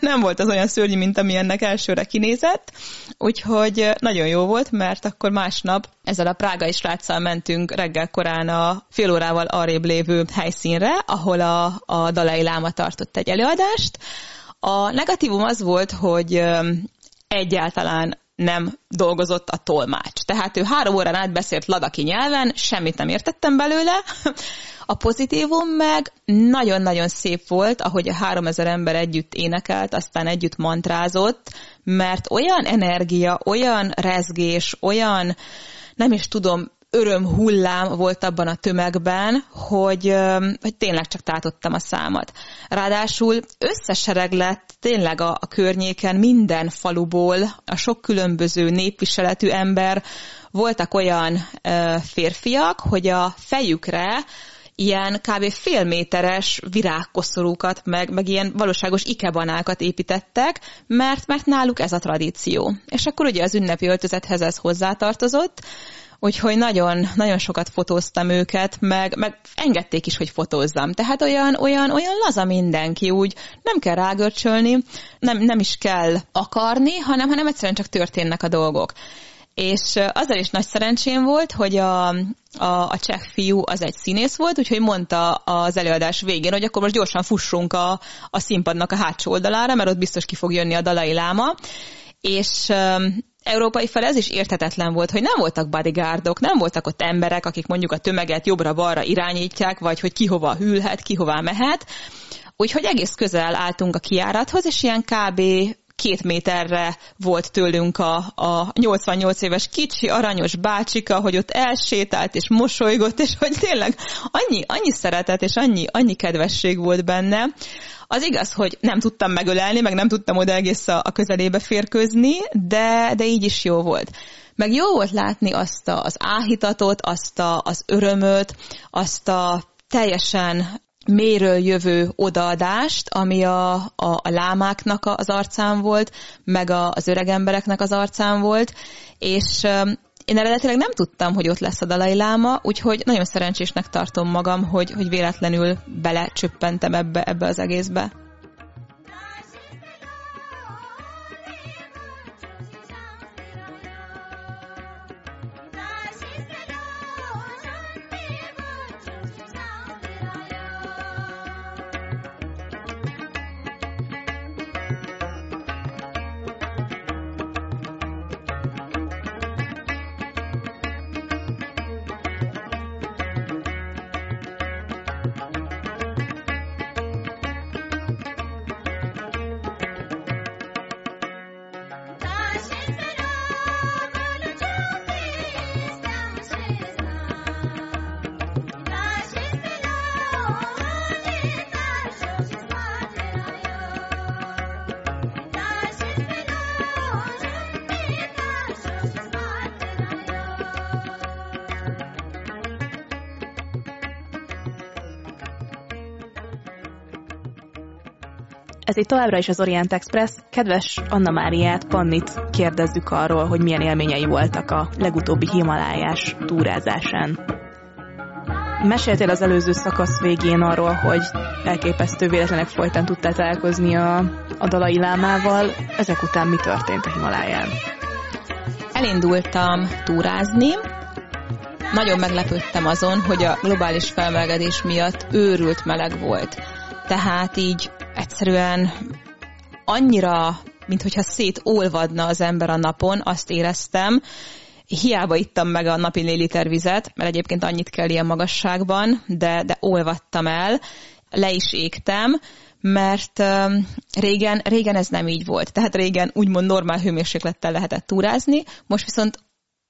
nem volt az olyan szörnyű, mint ami ennek elsőre kinézett, úgyhogy nagyon jó volt, mert akkor másnap ezzel a prágai sráccal mentünk reggel korán a fél órával arrébb lévő helyszínre, ahol a, a Dalai Láma tartott egy előadást, a negatívum az volt, hogy egyáltalán nem dolgozott a tolmács. Tehát ő három órán át beszélt ladaki nyelven, semmit nem értettem belőle. A pozitívum meg nagyon-nagyon szép volt, ahogy a három ezer ember együtt énekelt, aztán együtt mantrázott, mert olyan energia, olyan rezgés, olyan nem is tudom, öröm hullám volt abban a tömegben, hogy, hogy tényleg csak tátottam a számat. Ráadásul összesereg lett tényleg a, a környéken minden faluból a sok különböző népviseletű ember, voltak olyan ö, férfiak, hogy a fejükre ilyen kb. fél méteres virágkoszorúkat, meg, meg ilyen valóságos ikebanákat építettek, mert, mert náluk ez a tradíció. És akkor ugye az ünnepi öltözethez ez hozzátartozott, úgyhogy nagyon, nagyon sokat fotóztam őket, meg, meg engedték is, hogy fotózzam. Tehát olyan, olyan, olyan laza mindenki, úgy nem kell rágörcsölni, nem, nem is kell akarni, hanem, hanem egyszerűen csak történnek a dolgok. És azzal is nagy szerencsém volt, hogy a, a, a cseh fiú az egy színész volt, úgyhogy mondta az előadás végén, hogy akkor most gyorsan fussunk a, a színpadnak a hátsó oldalára, mert ott biztos ki fog jönni a Dalai Láma. És európai fel ez is értetetlen volt, hogy nem voltak bodyguardok, nem voltak ott emberek, akik mondjuk a tömeget jobbra-balra irányítják, vagy hogy ki hova hűlhet, ki hova mehet. Úgyhogy egész közel álltunk a kiárathoz, és ilyen kb két méterre volt tőlünk a, a 88 éves kicsi, aranyos bácsika, hogy ott elsétált és mosolygott, és hogy tényleg annyi, annyi szeretet és annyi, annyi kedvesség volt benne. Az igaz, hogy nem tudtam megölelni, meg nem tudtam oda egész a, a közelébe férkőzni, de, de így is jó volt. Meg jó volt látni azt a, az áhítatot, azt a, az örömöt, azt a teljesen méről jövő odaadást, ami a, a, a lámáknak az arcán volt, meg a, az öreg embereknek az arcán volt, és én eredetileg nem tudtam, hogy ott lesz a Dalai Láma, úgyhogy nagyon szerencsésnek tartom magam, hogy, hogy véletlenül belecsöppentem ebbe, ebbe az egészbe. Itt továbbra is az Orient Express. Kedves Anna Máriát, Pannit kérdezzük arról, hogy milyen élményei voltak a legutóbbi Himalájás túrázásán. Meséltél az előző szakasz végén arról, hogy elképesztő véletlenek folytán tudtál találkozni a, a Dalai Lámával. Ezek után mi történt a Himaláján? Elindultam túrázni, nagyon meglepődtem azon, hogy a globális felmelegedés miatt őrült meleg volt. Tehát így egyszerűen annyira, mint hogyha szétolvadna az ember a napon, azt éreztem, hiába ittam meg a napi 4 liter vizet, mert egyébként annyit kell ilyen magasságban, de, de olvadtam el, le is égtem, mert régen, régen ez nem így volt. Tehát régen úgymond normál hőmérséklettel lehetett túrázni, most viszont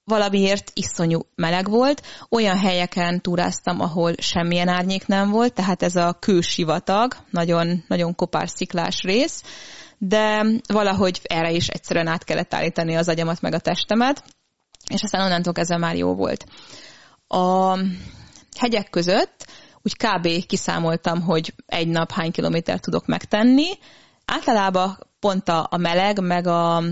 valamiért iszonyú meleg volt. Olyan helyeken túráztam, ahol semmilyen árnyék nem volt, tehát ez a kősivatag, nagyon, nagyon kopár sziklás rész, de valahogy erre is egyszerűen át kellett állítani az agyamat meg a testemet, és aztán onnantól kezdve már jó volt. A hegyek között úgy kb. kiszámoltam, hogy egy nap hány kilométert tudok megtenni. Általában pont a, a meleg, meg a,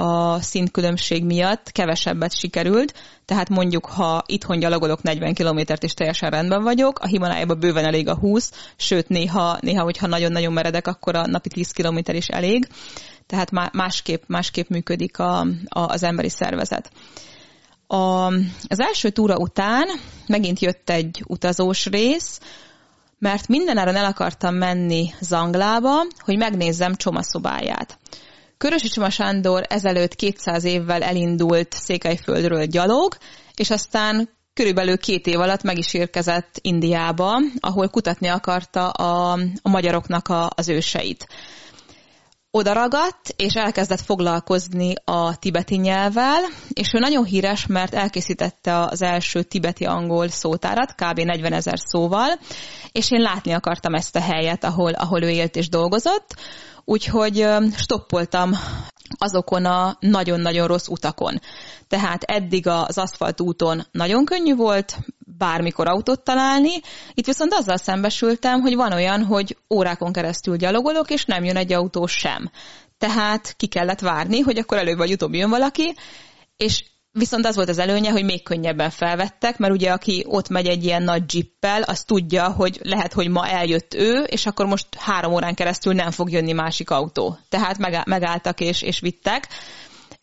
a szintkülönbség miatt kevesebbet sikerült, tehát mondjuk, ha itthon gyalogolok 40 kilométert és teljesen rendben vagyok, a Himalájában bőven elég a 20, sőt néha, néha hogyha nagyon-nagyon meredek, akkor a napi 10 kilométer is elég, tehát másképp, másképp működik a, a, az emberi szervezet. A, az első túra után megint jött egy utazós rész, mert mindenáron el akartam menni Zanglába, hogy megnézzem csomaszobáját. Körösi Csoma Sándor ezelőtt 200 évvel elindult Székelyföldről gyalog, és aztán körülbelül két év alatt meg is érkezett Indiába, ahol kutatni akarta a, a magyaroknak a, az őseit. Oda ragadt, és elkezdett foglalkozni a tibeti nyelvvel, és ő nagyon híres, mert elkészítette az első tibeti-angol szótárat, kb. 40 ezer szóval, és én látni akartam ezt a helyet, ahol, ahol ő élt és dolgozott, úgyhogy stoppoltam azokon a nagyon-nagyon rossz utakon. Tehát eddig az aszfalt úton nagyon könnyű volt bármikor autót találni, itt viszont azzal szembesültem, hogy van olyan, hogy órákon keresztül gyalogolok, és nem jön egy autó sem. Tehát ki kellett várni, hogy akkor előbb vagy utóbb jön valaki, és Viszont az volt az előnye, hogy még könnyebben felvettek, mert ugye aki ott megy egy ilyen nagy jippel, az tudja, hogy lehet, hogy ma eljött ő, és akkor most három órán keresztül nem fog jönni másik autó. Tehát megálltak és, és vittek.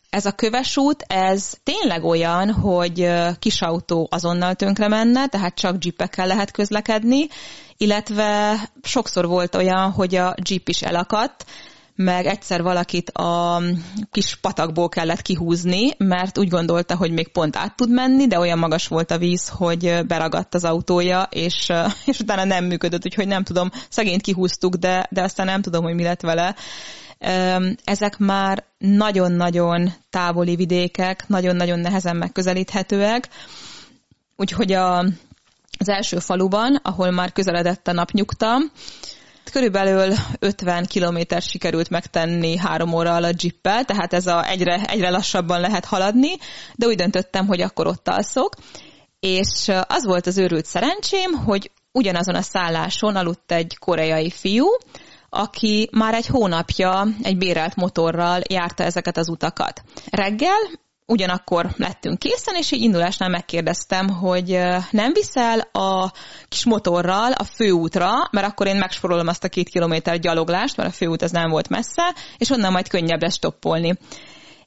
Ez a köves út, ez tényleg olyan, hogy kis autó azonnal tönkre menne, tehát csak jeepekkel lehet közlekedni, illetve sokszor volt olyan, hogy a jeep is elakadt, meg egyszer valakit a kis patakból kellett kihúzni, mert úgy gondolta, hogy még pont át tud menni, de olyan magas volt a víz, hogy beragadt az autója, és, (laughs) és utána nem működött, úgyhogy nem tudom, szegényt kihúztuk, de, de aztán nem tudom, hogy mi lett vele. Ezek már nagyon-nagyon távoli vidékek, nagyon-nagyon nehezen megközelíthetőek, úgyhogy a, az első faluban, ahol már közeledett a napnyugta, Körülbelül 50 kilométer sikerült megtenni három óra alatt jippel, tehát ez a egyre, egyre lassabban lehet haladni, de úgy döntöttem, hogy akkor ott alszok. És az volt az őrült szerencsém, hogy ugyanazon a szálláson aludt egy koreai fiú, aki már egy hónapja egy bérelt motorral járta ezeket az utakat. Reggel ugyanakkor lettünk készen, és így indulásnál megkérdeztem, hogy nem viszel a kis motorral a főútra, mert akkor én megsporolom azt a két kilométer gyaloglást, mert a főút az nem volt messze, és onnan majd könnyebb lesz stoppolni.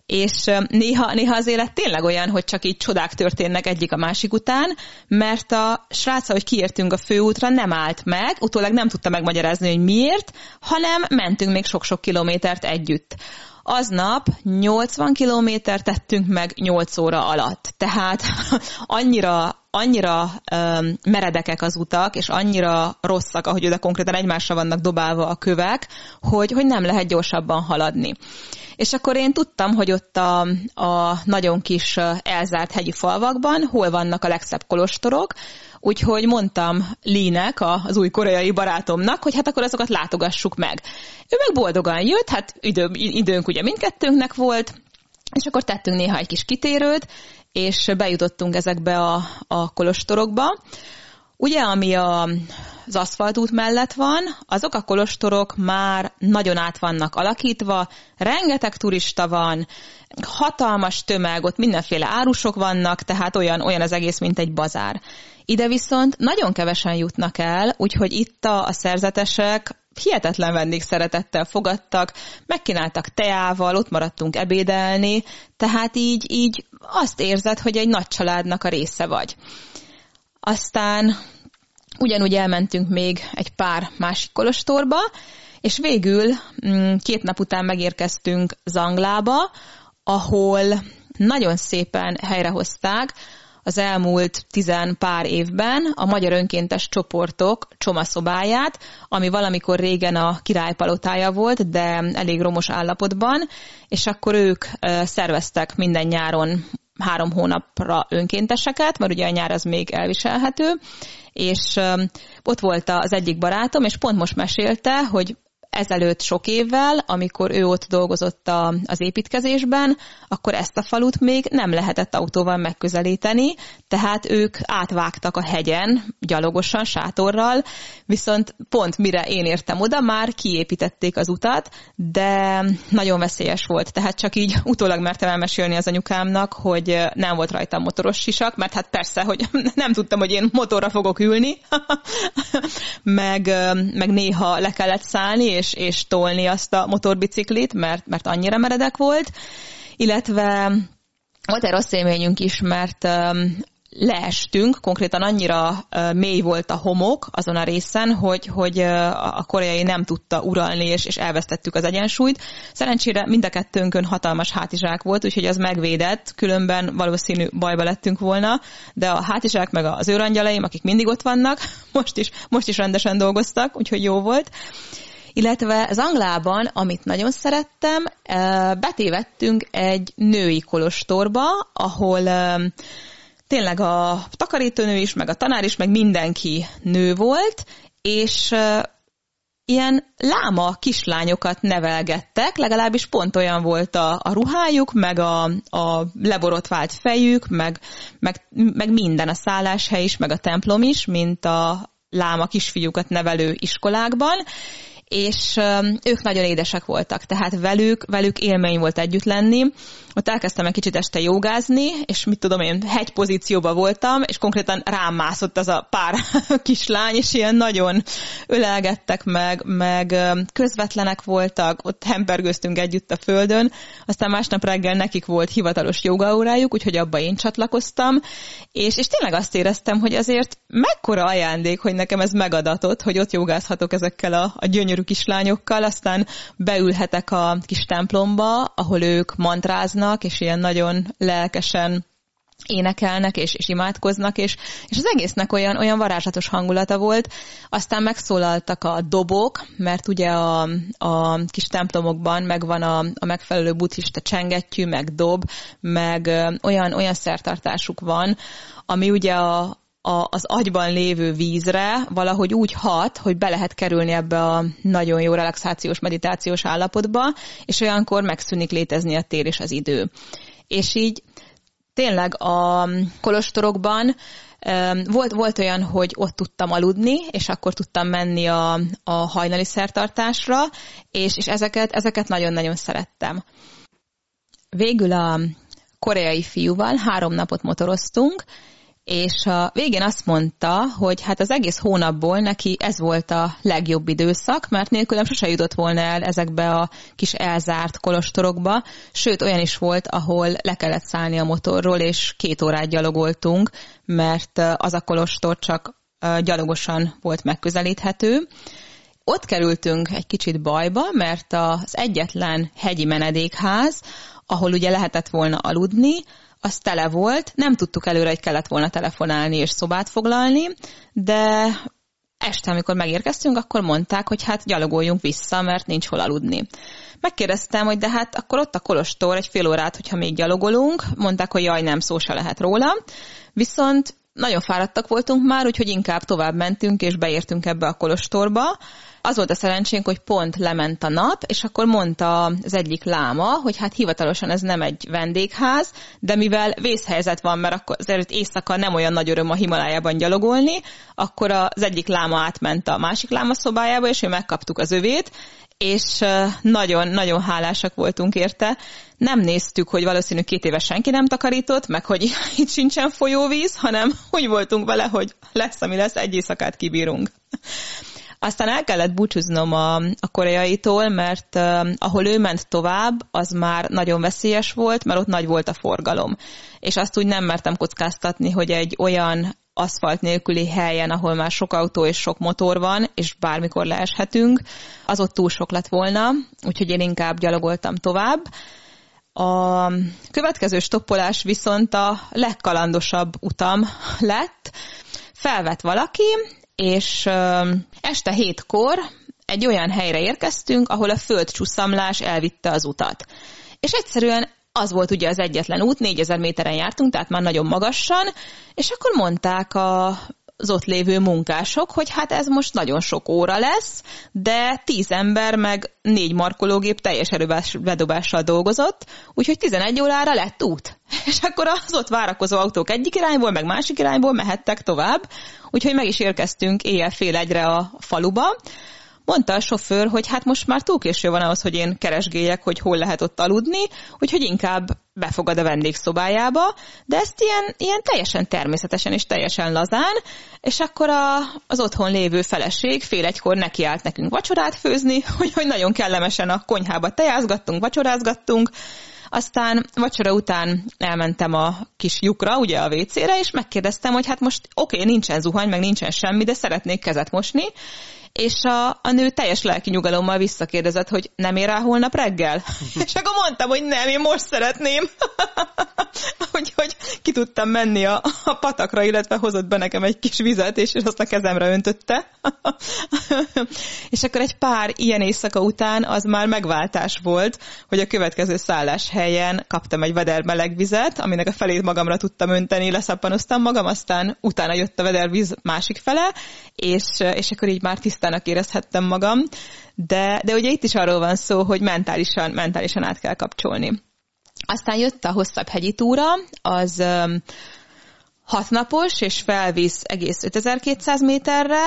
És néha, néha az élet tényleg olyan, hogy csak így csodák történnek egyik a másik után, mert a srác, hogy kiértünk a főútra, nem állt meg, utólag nem tudta megmagyarázni, hogy miért, hanem mentünk még sok-sok kilométert együtt aznap 80 kilométer tettünk meg 8 óra alatt. Tehát (laughs) annyira annyira um, meredekek az utak, és annyira rosszak, ahogy oda konkrétan egymásra vannak dobálva a kövek, hogy, hogy nem lehet gyorsabban haladni. És akkor én tudtam, hogy ott a, a nagyon kis elzárt hegyi falvakban hol vannak a legszebb kolostorok, Úgyhogy mondtam Línek, az új koreai barátomnak, hogy hát akkor azokat látogassuk meg. Ő meg boldogan jött, hát idő, időnk ugye mindkettőnknek volt, és akkor tettünk néha egy kis kitérőt, és bejutottunk ezekbe a, a kolostorokba. Ugye, ami a, az aszfaltút mellett van, azok a kolostorok már nagyon át vannak alakítva, rengeteg turista van, hatalmas tömeg, ott mindenféle árusok vannak, tehát olyan, olyan az egész, mint egy bazár. Ide viszont nagyon kevesen jutnak el, úgyhogy itt a, a szerzetesek hihetetlen vendégszeretettel fogadtak, megkínáltak teával, ott maradtunk ebédelni, tehát így, így azt érzed, hogy egy nagy családnak a része vagy. Aztán ugyanúgy elmentünk még egy pár másik kolostorba, és végül mm, két nap után megérkeztünk Zanglába, ahol nagyon szépen helyrehozták az elmúlt tizen pár évben a magyar önkéntes csoportok csomaszobáját, ami valamikor régen a királypalotája volt, de elég romos állapotban, és akkor ők szerveztek minden nyáron három hónapra önkénteseket, mert ugye a nyár az még elviselhető, és ott volt az egyik barátom, és pont most mesélte, hogy ezelőtt sok évvel, amikor ő ott dolgozott a, az építkezésben, akkor ezt a falut még nem lehetett autóval megközelíteni, tehát ők átvágtak a hegyen, gyalogosan, sátorral, viszont pont mire én értem oda, már kiépítették az utat, de nagyon veszélyes volt, tehát csak így utólag mertem elmesélni az anyukámnak, hogy nem volt rajta motoros sisak, mert hát persze, hogy (laughs) nem tudtam, hogy én motorra fogok ülni, (laughs) meg, meg néha le kellett szállni, és, és tolni azt a motorbiciklit, mert, mert annyira meredek volt, illetve volt egy rossz élményünk is, mert leestünk, konkrétan annyira mély volt a homok azon a részen, hogy, hogy a koreai nem tudta uralni, és, és elvesztettük az egyensúlyt. Szerencsére mind a kettőnkön hatalmas hátizsák volt, úgyhogy az megvédett, különben valószínű bajba lettünk volna, de a hátizsák meg az őrangyalaim, akik mindig ott vannak, (laughs) most is, most is rendesen dolgoztak, úgyhogy jó volt. Illetve az Anglában, amit nagyon szerettem, betévettünk egy női kolostorba, ahol tényleg a takarítónő is, meg a tanár is, meg mindenki nő volt, és ilyen láma kislányokat nevelgettek, legalábbis pont olyan volt a, a ruhájuk, meg a, a leborotvált fejük, meg, meg, meg minden, a szálláshely is, meg a templom is, mint a láma kisfiúkat nevelő iskolákban, és ők nagyon édesek voltak, tehát velük, velük élmény volt együtt lenni. Ott elkezdtem egy kicsit este jogázni, és mit tudom én, hegy pozícióban voltam, és konkrétan rám mászott az a pár (laughs) kislány, és ilyen nagyon ölelgettek meg, meg közvetlenek voltak, ott hempergőztünk együtt a földön, aztán másnap reggel nekik volt hivatalos jogaórájuk, úgyhogy abba én csatlakoztam, és, és tényleg azt éreztem, hogy azért mekkora ajándék, hogy nekem ez megadatott, hogy ott jogázhatok ezekkel a, a gyönyörű kislányokkal, aztán beülhetek a kis templomba, ahol ők mantráznak, és ilyen nagyon lelkesen énekelnek és, és imádkoznak, és, és az egésznek olyan, olyan varázslatos hangulata volt. Aztán megszólaltak a dobok, mert ugye a, a kis templomokban megvan a, a megfelelő buddhista csengettyű, meg dob, meg olyan, olyan szertartásuk van, ami ugye a, a, az agyban lévő vízre valahogy úgy hat, hogy be lehet kerülni ebbe a nagyon jó relaxációs, meditációs állapotba, és olyankor megszűnik létezni a tér és az idő. És így tényleg a kolostorokban volt, volt olyan, hogy ott tudtam aludni, és akkor tudtam menni a, a hajnali szertartásra, és, és ezeket, ezeket nagyon-nagyon szerettem. Végül a koreai fiúval három napot motoroztunk, és a végén azt mondta, hogy hát az egész hónapból neki ez volt a legjobb időszak, mert nélkülem sose jutott volna el ezekbe a kis elzárt kolostorokba, sőt olyan is volt, ahol le kellett szállni a motorról, és két órát gyalogoltunk, mert az a kolostor csak gyalogosan volt megközelíthető. Ott kerültünk egy kicsit bajba, mert az egyetlen hegyi menedékház, ahol ugye lehetett volna aludni, az tele volt, nem tudtuk előre, hogy kellett volna telefonálni és szobát foglalni, de este, amikor megérkeztünk, akkor mondták, hogy hát gyalogoljunk vissza, mert nincs hol aludni. Megkérdeztem, hogy de hát akkor ott a kolostor egy fél órát, hogyha még gyalogolunk, mondták, hogy jaj, nem, szó se lehet róla. Viszont nagyon fáradtak voltunk már, úgyhogy inkább tovább mentünk, és beértünk ebbe a kolostorba, az volt a szerencsénk, hogy pont lement a nap, és akkor mondta az egyik láma, hogy hát hivatalosan ez nem egy vendégház, de mivel vészhelyzet van, mert akkor azért éjszaka nem olyan nagy öröm a Himalájában gyalogolni, akkor az egyik láma átment a másik láma szobájába, és mi megkaptuk az övét, és nagyon-nagyon hálásak voltunk érte. Nem néztük, hogy valószínű két éve senki nem takarított, meg hogy (laughs) itt sincsen folyóvíz, hanem úgy voltunk vele, hogy lesz, ami lesz, egy éjszakát kibírunk. Aztán el kellett búcsúznom a, a koreaitól, mert uh, ahol ő ment tovább, az már nagyon veszélyes volt, mert ott nagy volt a forgalom. És azt úgy nem mertem kockáztatni, hogy egy olyan aszfalt nélküli helyen, ahol már sok autó és sok motor van, és bármikor leeshetünk, az ott túl sok lett volna, úgyhogy én inkább gyalogoltam tovább. A következő stoppolás viszont a legkalandosabb utam lett. Felvett valaki, és este hétkor egy olyan helyre érkeztünk, ahol a földcsúszamlás elvitte az utat. És egyszerűen az volt ugye az egyetlen út, 4000 méteren jártunk, tehát már nagyon magasan, és akkor mondták a az ott lévő munkások, hogy hát ez most nagyon sok óra lesz, de tíz ember meg négy markológép teljes erőbedobással dolgozott, úgyhogy 11 órára lett út. (laughs) És akkor az ott várakozó autók egyik irányból, meg másik irányból mehettek tovább, úgyhogy meg is érkeztünk éjjel fél egyre a faluba, Mondta a sofőr, hogy hát most már túl késő van ahhoz, hogy én keresgéljek, hogy hol lehet ott aludni, úgyhogy inkább befogad a vendégszobájába, de ezt ilyen, ilyen teljesen természetesen és teljesen lazán, és akkor a, az otthon lévő feleség fél egykor nekiállt nekünk vacsorát főzni, (laughs) hogy, hogy nagyon kellemesen a konyhába tejázgattunk, vacsorázgattunk, aztán vacsora után elmentem a kis lyukra, ugye a WC-re, és megkérdeztem, hogy hát most oké, okay, nincsen zuhany, meg nincsen semmi, de szeretnék kezet mosni, és a, a nő teljes lelki nyugalommal visszakérdezett, hogy nem ér rá holnap reggel? (laughs) és akkor mondtam, hogy nem, én most szeretném. (laughs) Úgyhogy ki tudtam menni a, a patakra, illetve hozott be nekem egy kis vizet, és azt a kezemre öntötte. (laughs) és akkor egy pár ilyen éjszaka után az már megváltás volt, hogy a következő szállás helyen kaptam egy veder meleg vizet, aminek a felét magamra tudtam önteni, leszappanoztam magam, aztán utána jött a vedervíz másik fele, és, és akkor így már tisztának érezhettem magam, de, de ugye itt is arról van szó, hogy mentálisan, mentálisan át kell kapcsolni. Aztán jött a hosszabb hegyi túra, az hat napos, és felvisz egész 5200 méterre,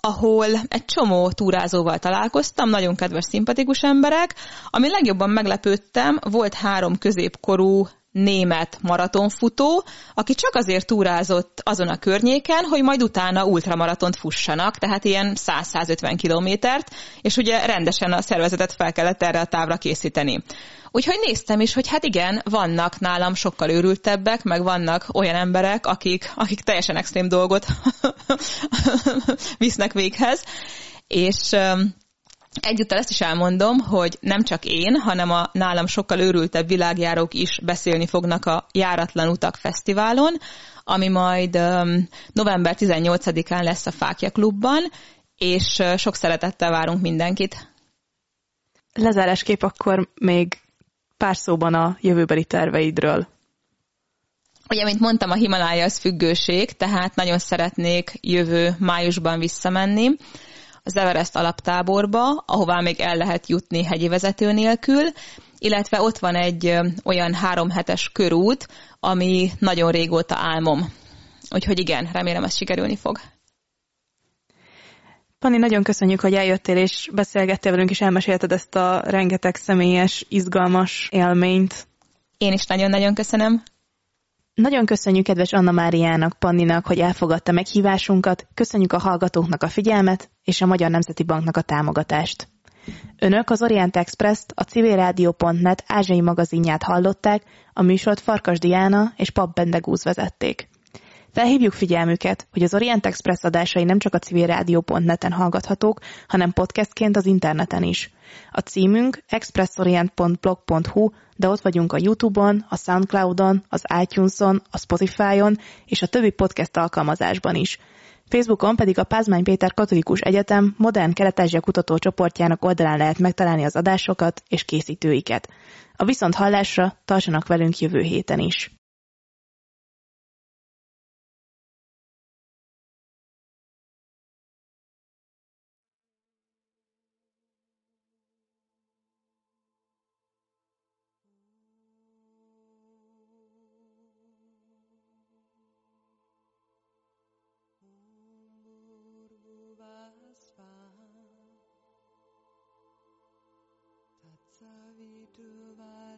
ahol egy csomó túrázóval találkoztam, nagyon kedves, szimpatikus emberek. Ami legjobban meglepődtem, volt három középkorú német maratonfutó, aki csak azért túrázott azon a környéken, hogy majd utána ultramaratont fussanak, tehát ilyen 100-150 kilométert, és ugye rendesen a szervezetet fel kellett erre a távra készíteni. Úgyhogy néztem is, hogy hát igen, vannak nálam sokkal őrültebbek, meg vannak olyan emberek, akik, akik teljesen extrém dolgot (laughs) visznek véghez, és Egyúttal ezt is elmondom, hogy nem csak én, hanem a nálam sokkal őrültebb világjárók is beszélni fognak a Járatlan Utak Fesztiválon, ami majd um, november 18-án lesz a Fákja Klubban, és uh, sok szeretettel várunk mindenkit. Lezárásképp akkor még pár szóban a jövőbeli terveidről. Ugye, mint mondtam, a Himalája az függőség, tehát nagyon szeretnék jövő májusban visszamenni az Everest alaptáborba, ahová még el lehet jutni hegyi vezető nélkül, illetve ott van egy olyan három hetes körút, ami nagyon régóta álmom. Úgyhogy igen, remélem ez sikerülni fog. Pani, nagyon köszönjük, hogy eljöttél és beszélgettél velünk, és elmesélted ezt a rengeteg személyes, izgalmas élményt. Én is nagyon-nagyon köszönöm. Nagyon köszönjük kedves Anna Máriának, Panninak, hogy elfogadta meghívásunkat, köszönjük a hallgatóknak a figyelmet és a Magyar Nemzeti Banknak a támogatást. Önök az Orient Express-t, a civilrádió.net ázsiai magazinját hallották, a műsort Farkas Diana és Pap Bendegúz vezették. Felhívjuk figyelmüket, hogy az Orient Express adásai nem csak a civilrádió.net-en hallgathatók, hanem podcastként az interneten is. A címünk expressorient.blog.hu, de ott vagyunk a YouTube-on, a Soundcloud-on, az iTunes-on, a Spotify-on és a többi podcast alkalmazásban is. Facebookon pedig a Pázmány Péter Katolikus Egyetem modern kelet kutatócsoportjának oldalán lehet megtalálni az adásokat és készítőiket. A viszont hallásra tartsanak velünk jövő héten is. duvar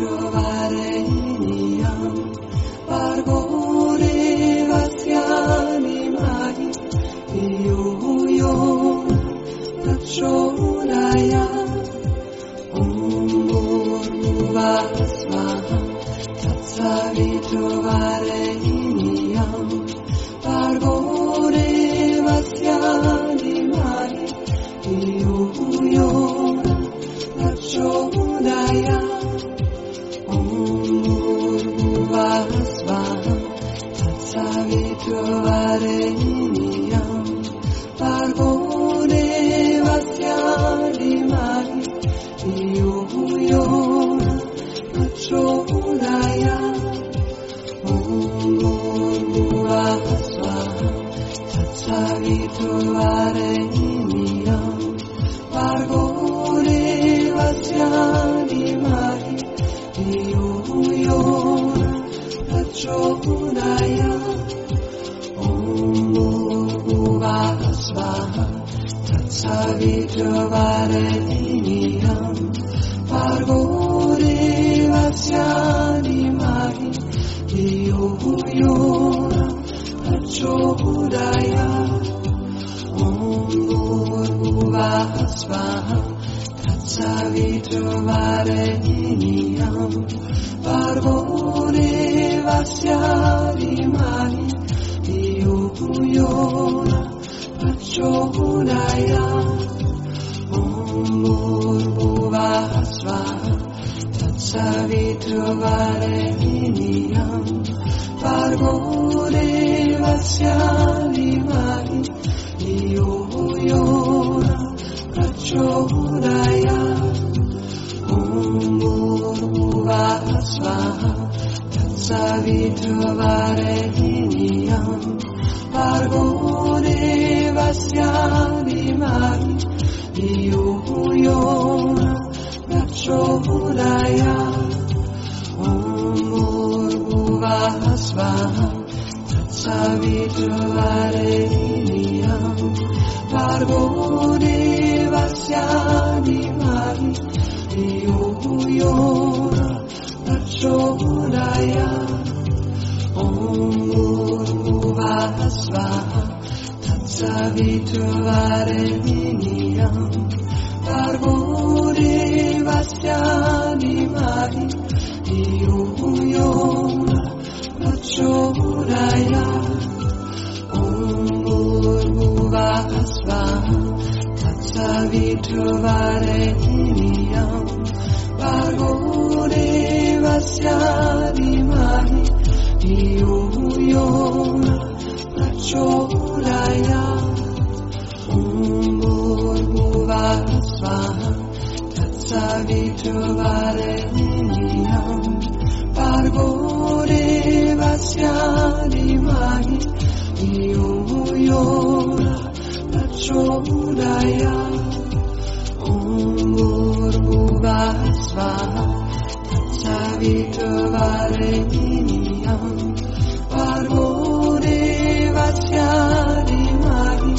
Jehová Yoga Prachodaya Om Guruvada Svaha Tatsaviturvareminiyam Parvodevasyani Mahi Yoga Prachodaya Om Guruvada Svaha Tatsaviturvareminiyam देवस्यादिमहे धियो यो न प्रचोदया ॐ भूर्भुवा स्वाहा तत्सवितुर्वरेण्यं भर्गो देवस्यादिमहे धियो यो न प्रचोदया Svaha Savito Vareminiyam Varmo Devasya Dimari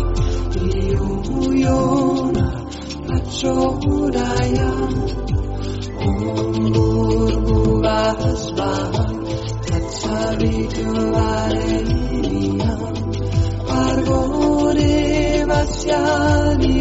Iyuyona Pachodayam Om Bhurbuva Svaha Savito Vareminiyam Varmo Devasya Dimari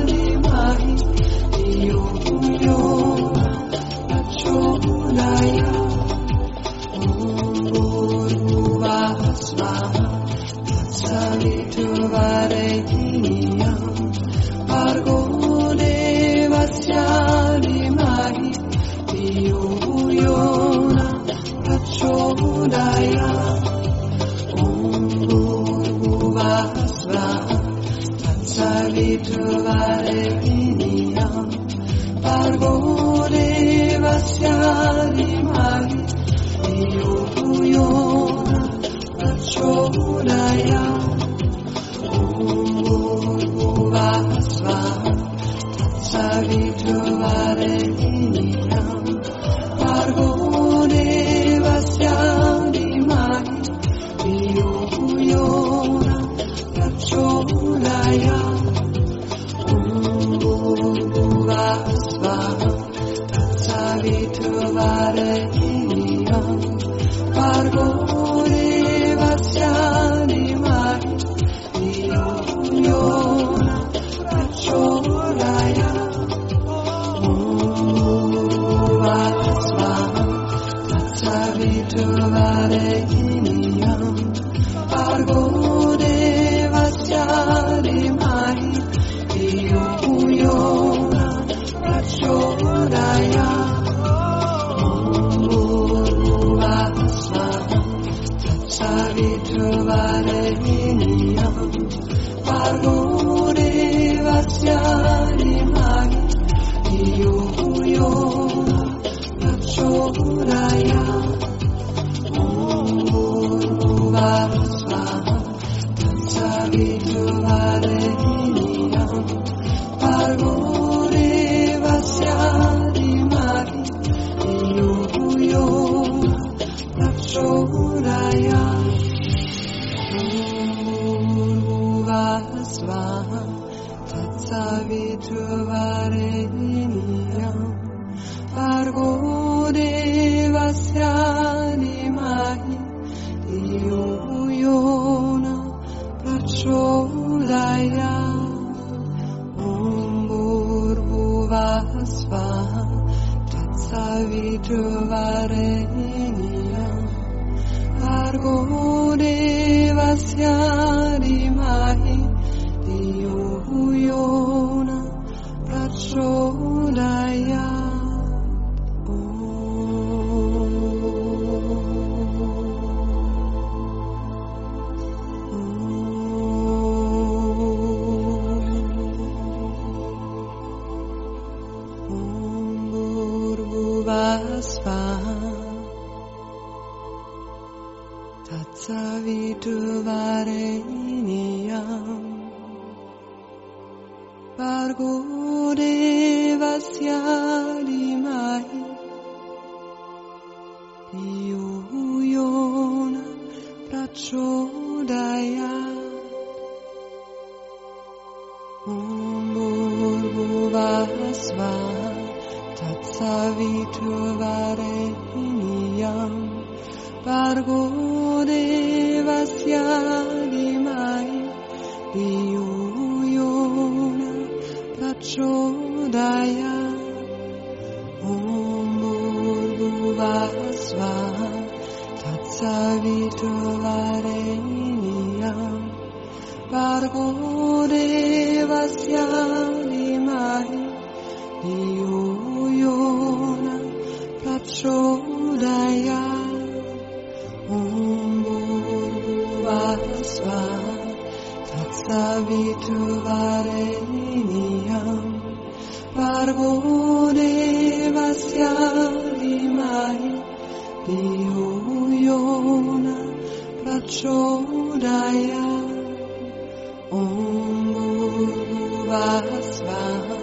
savitu vareniyam bargo devasya dimai diyo yona prachodaya om bhurguvasva tat savitu vareniyam bargo devasya Davitu vareniyam Parvone vasyalimai Diyoyona prachodaya Om Guru Vasvaha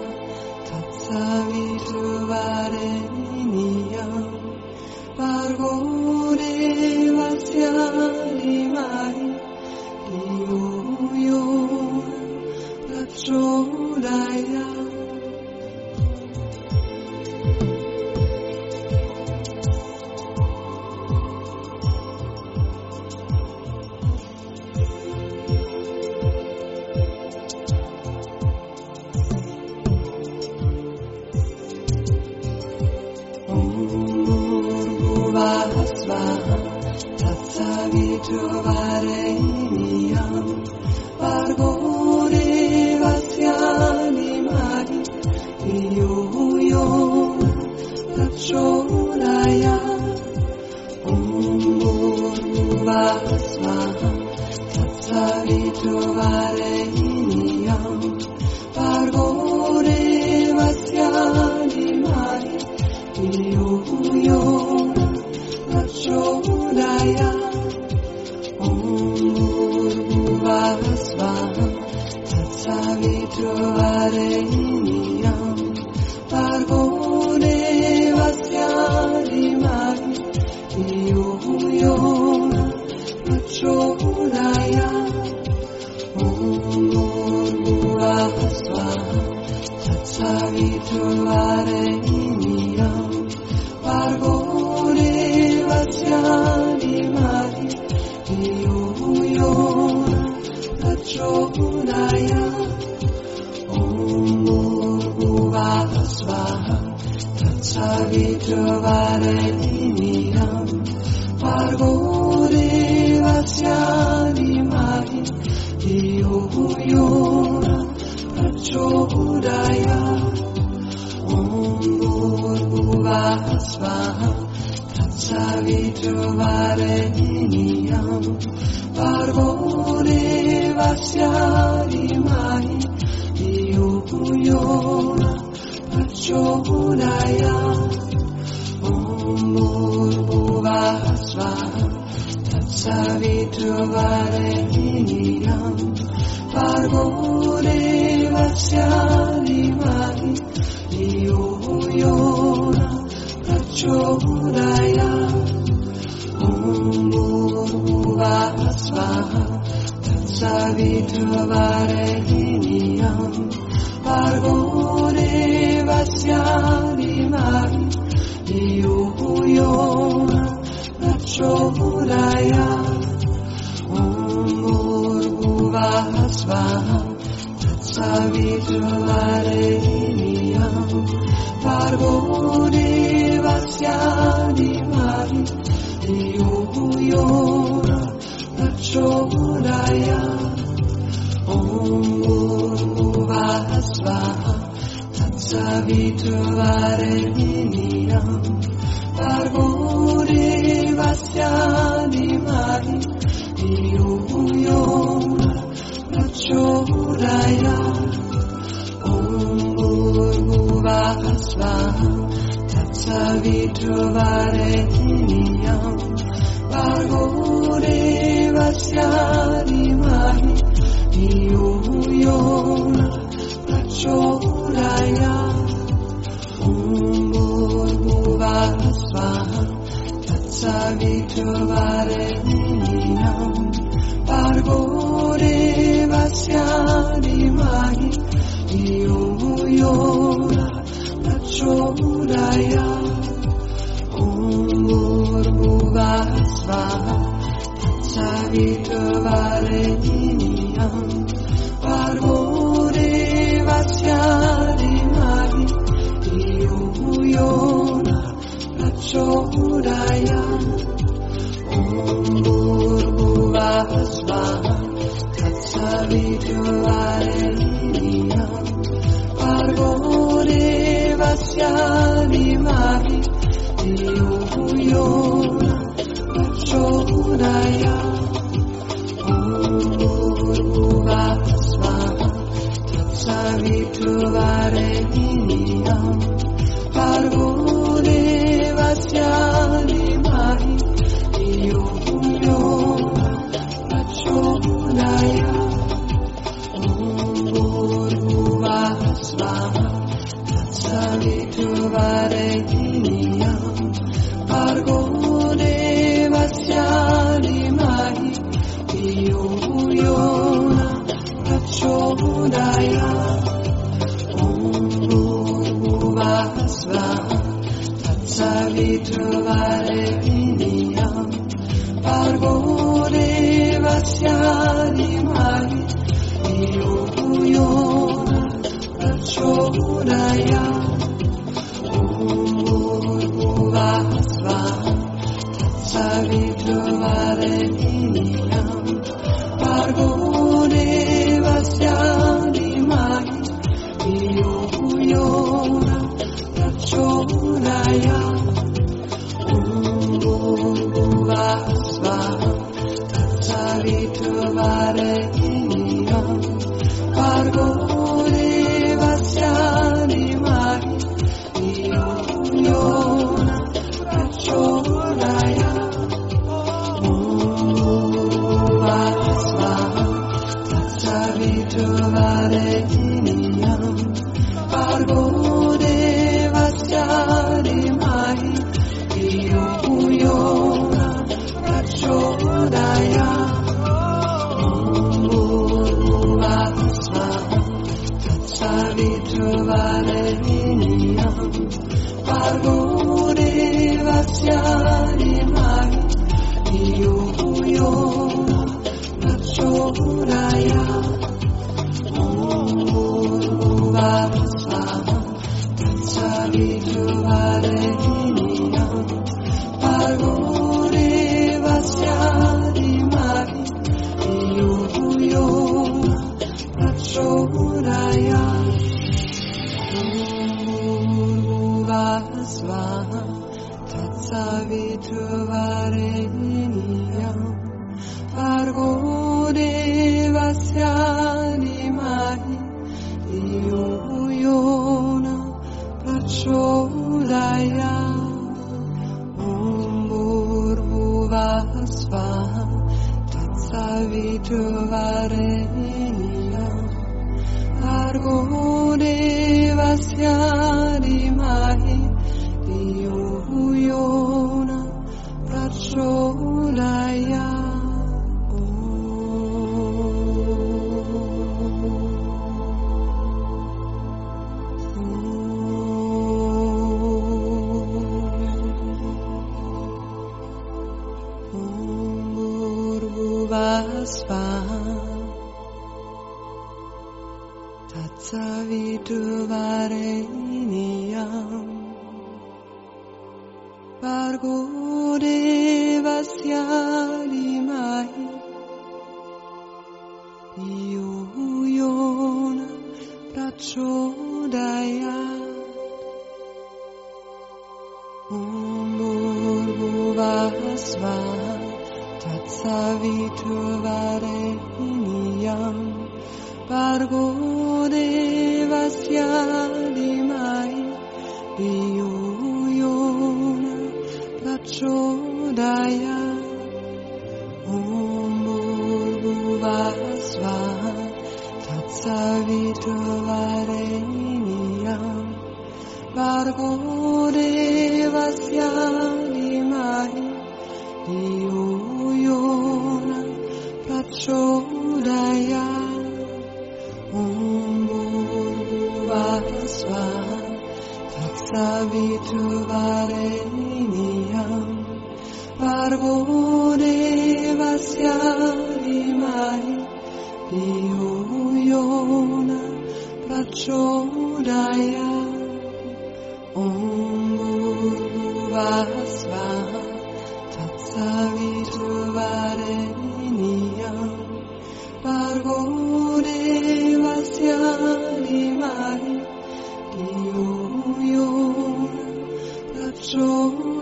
走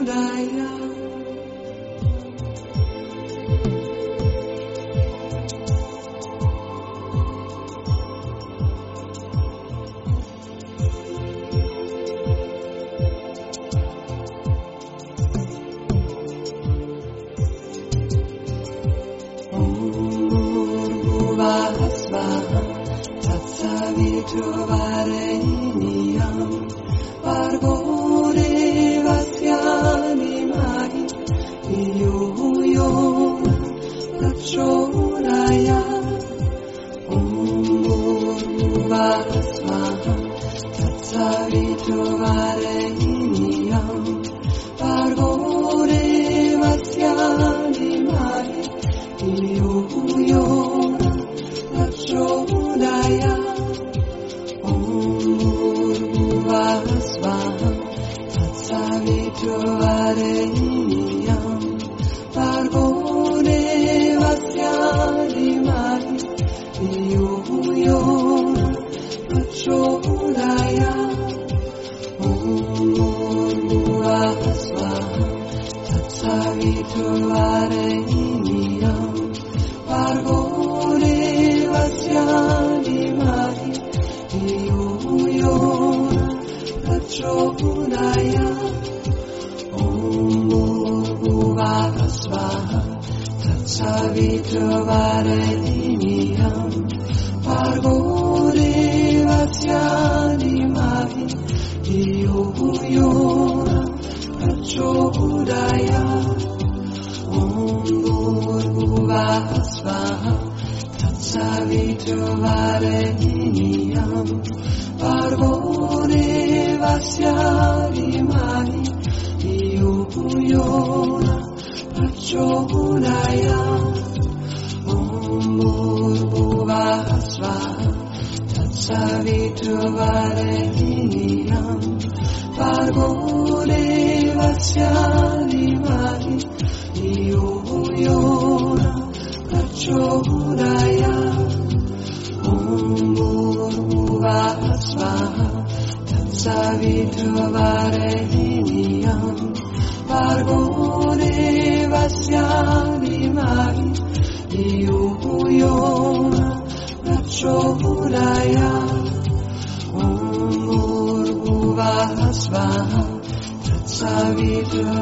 来呀、Jesus.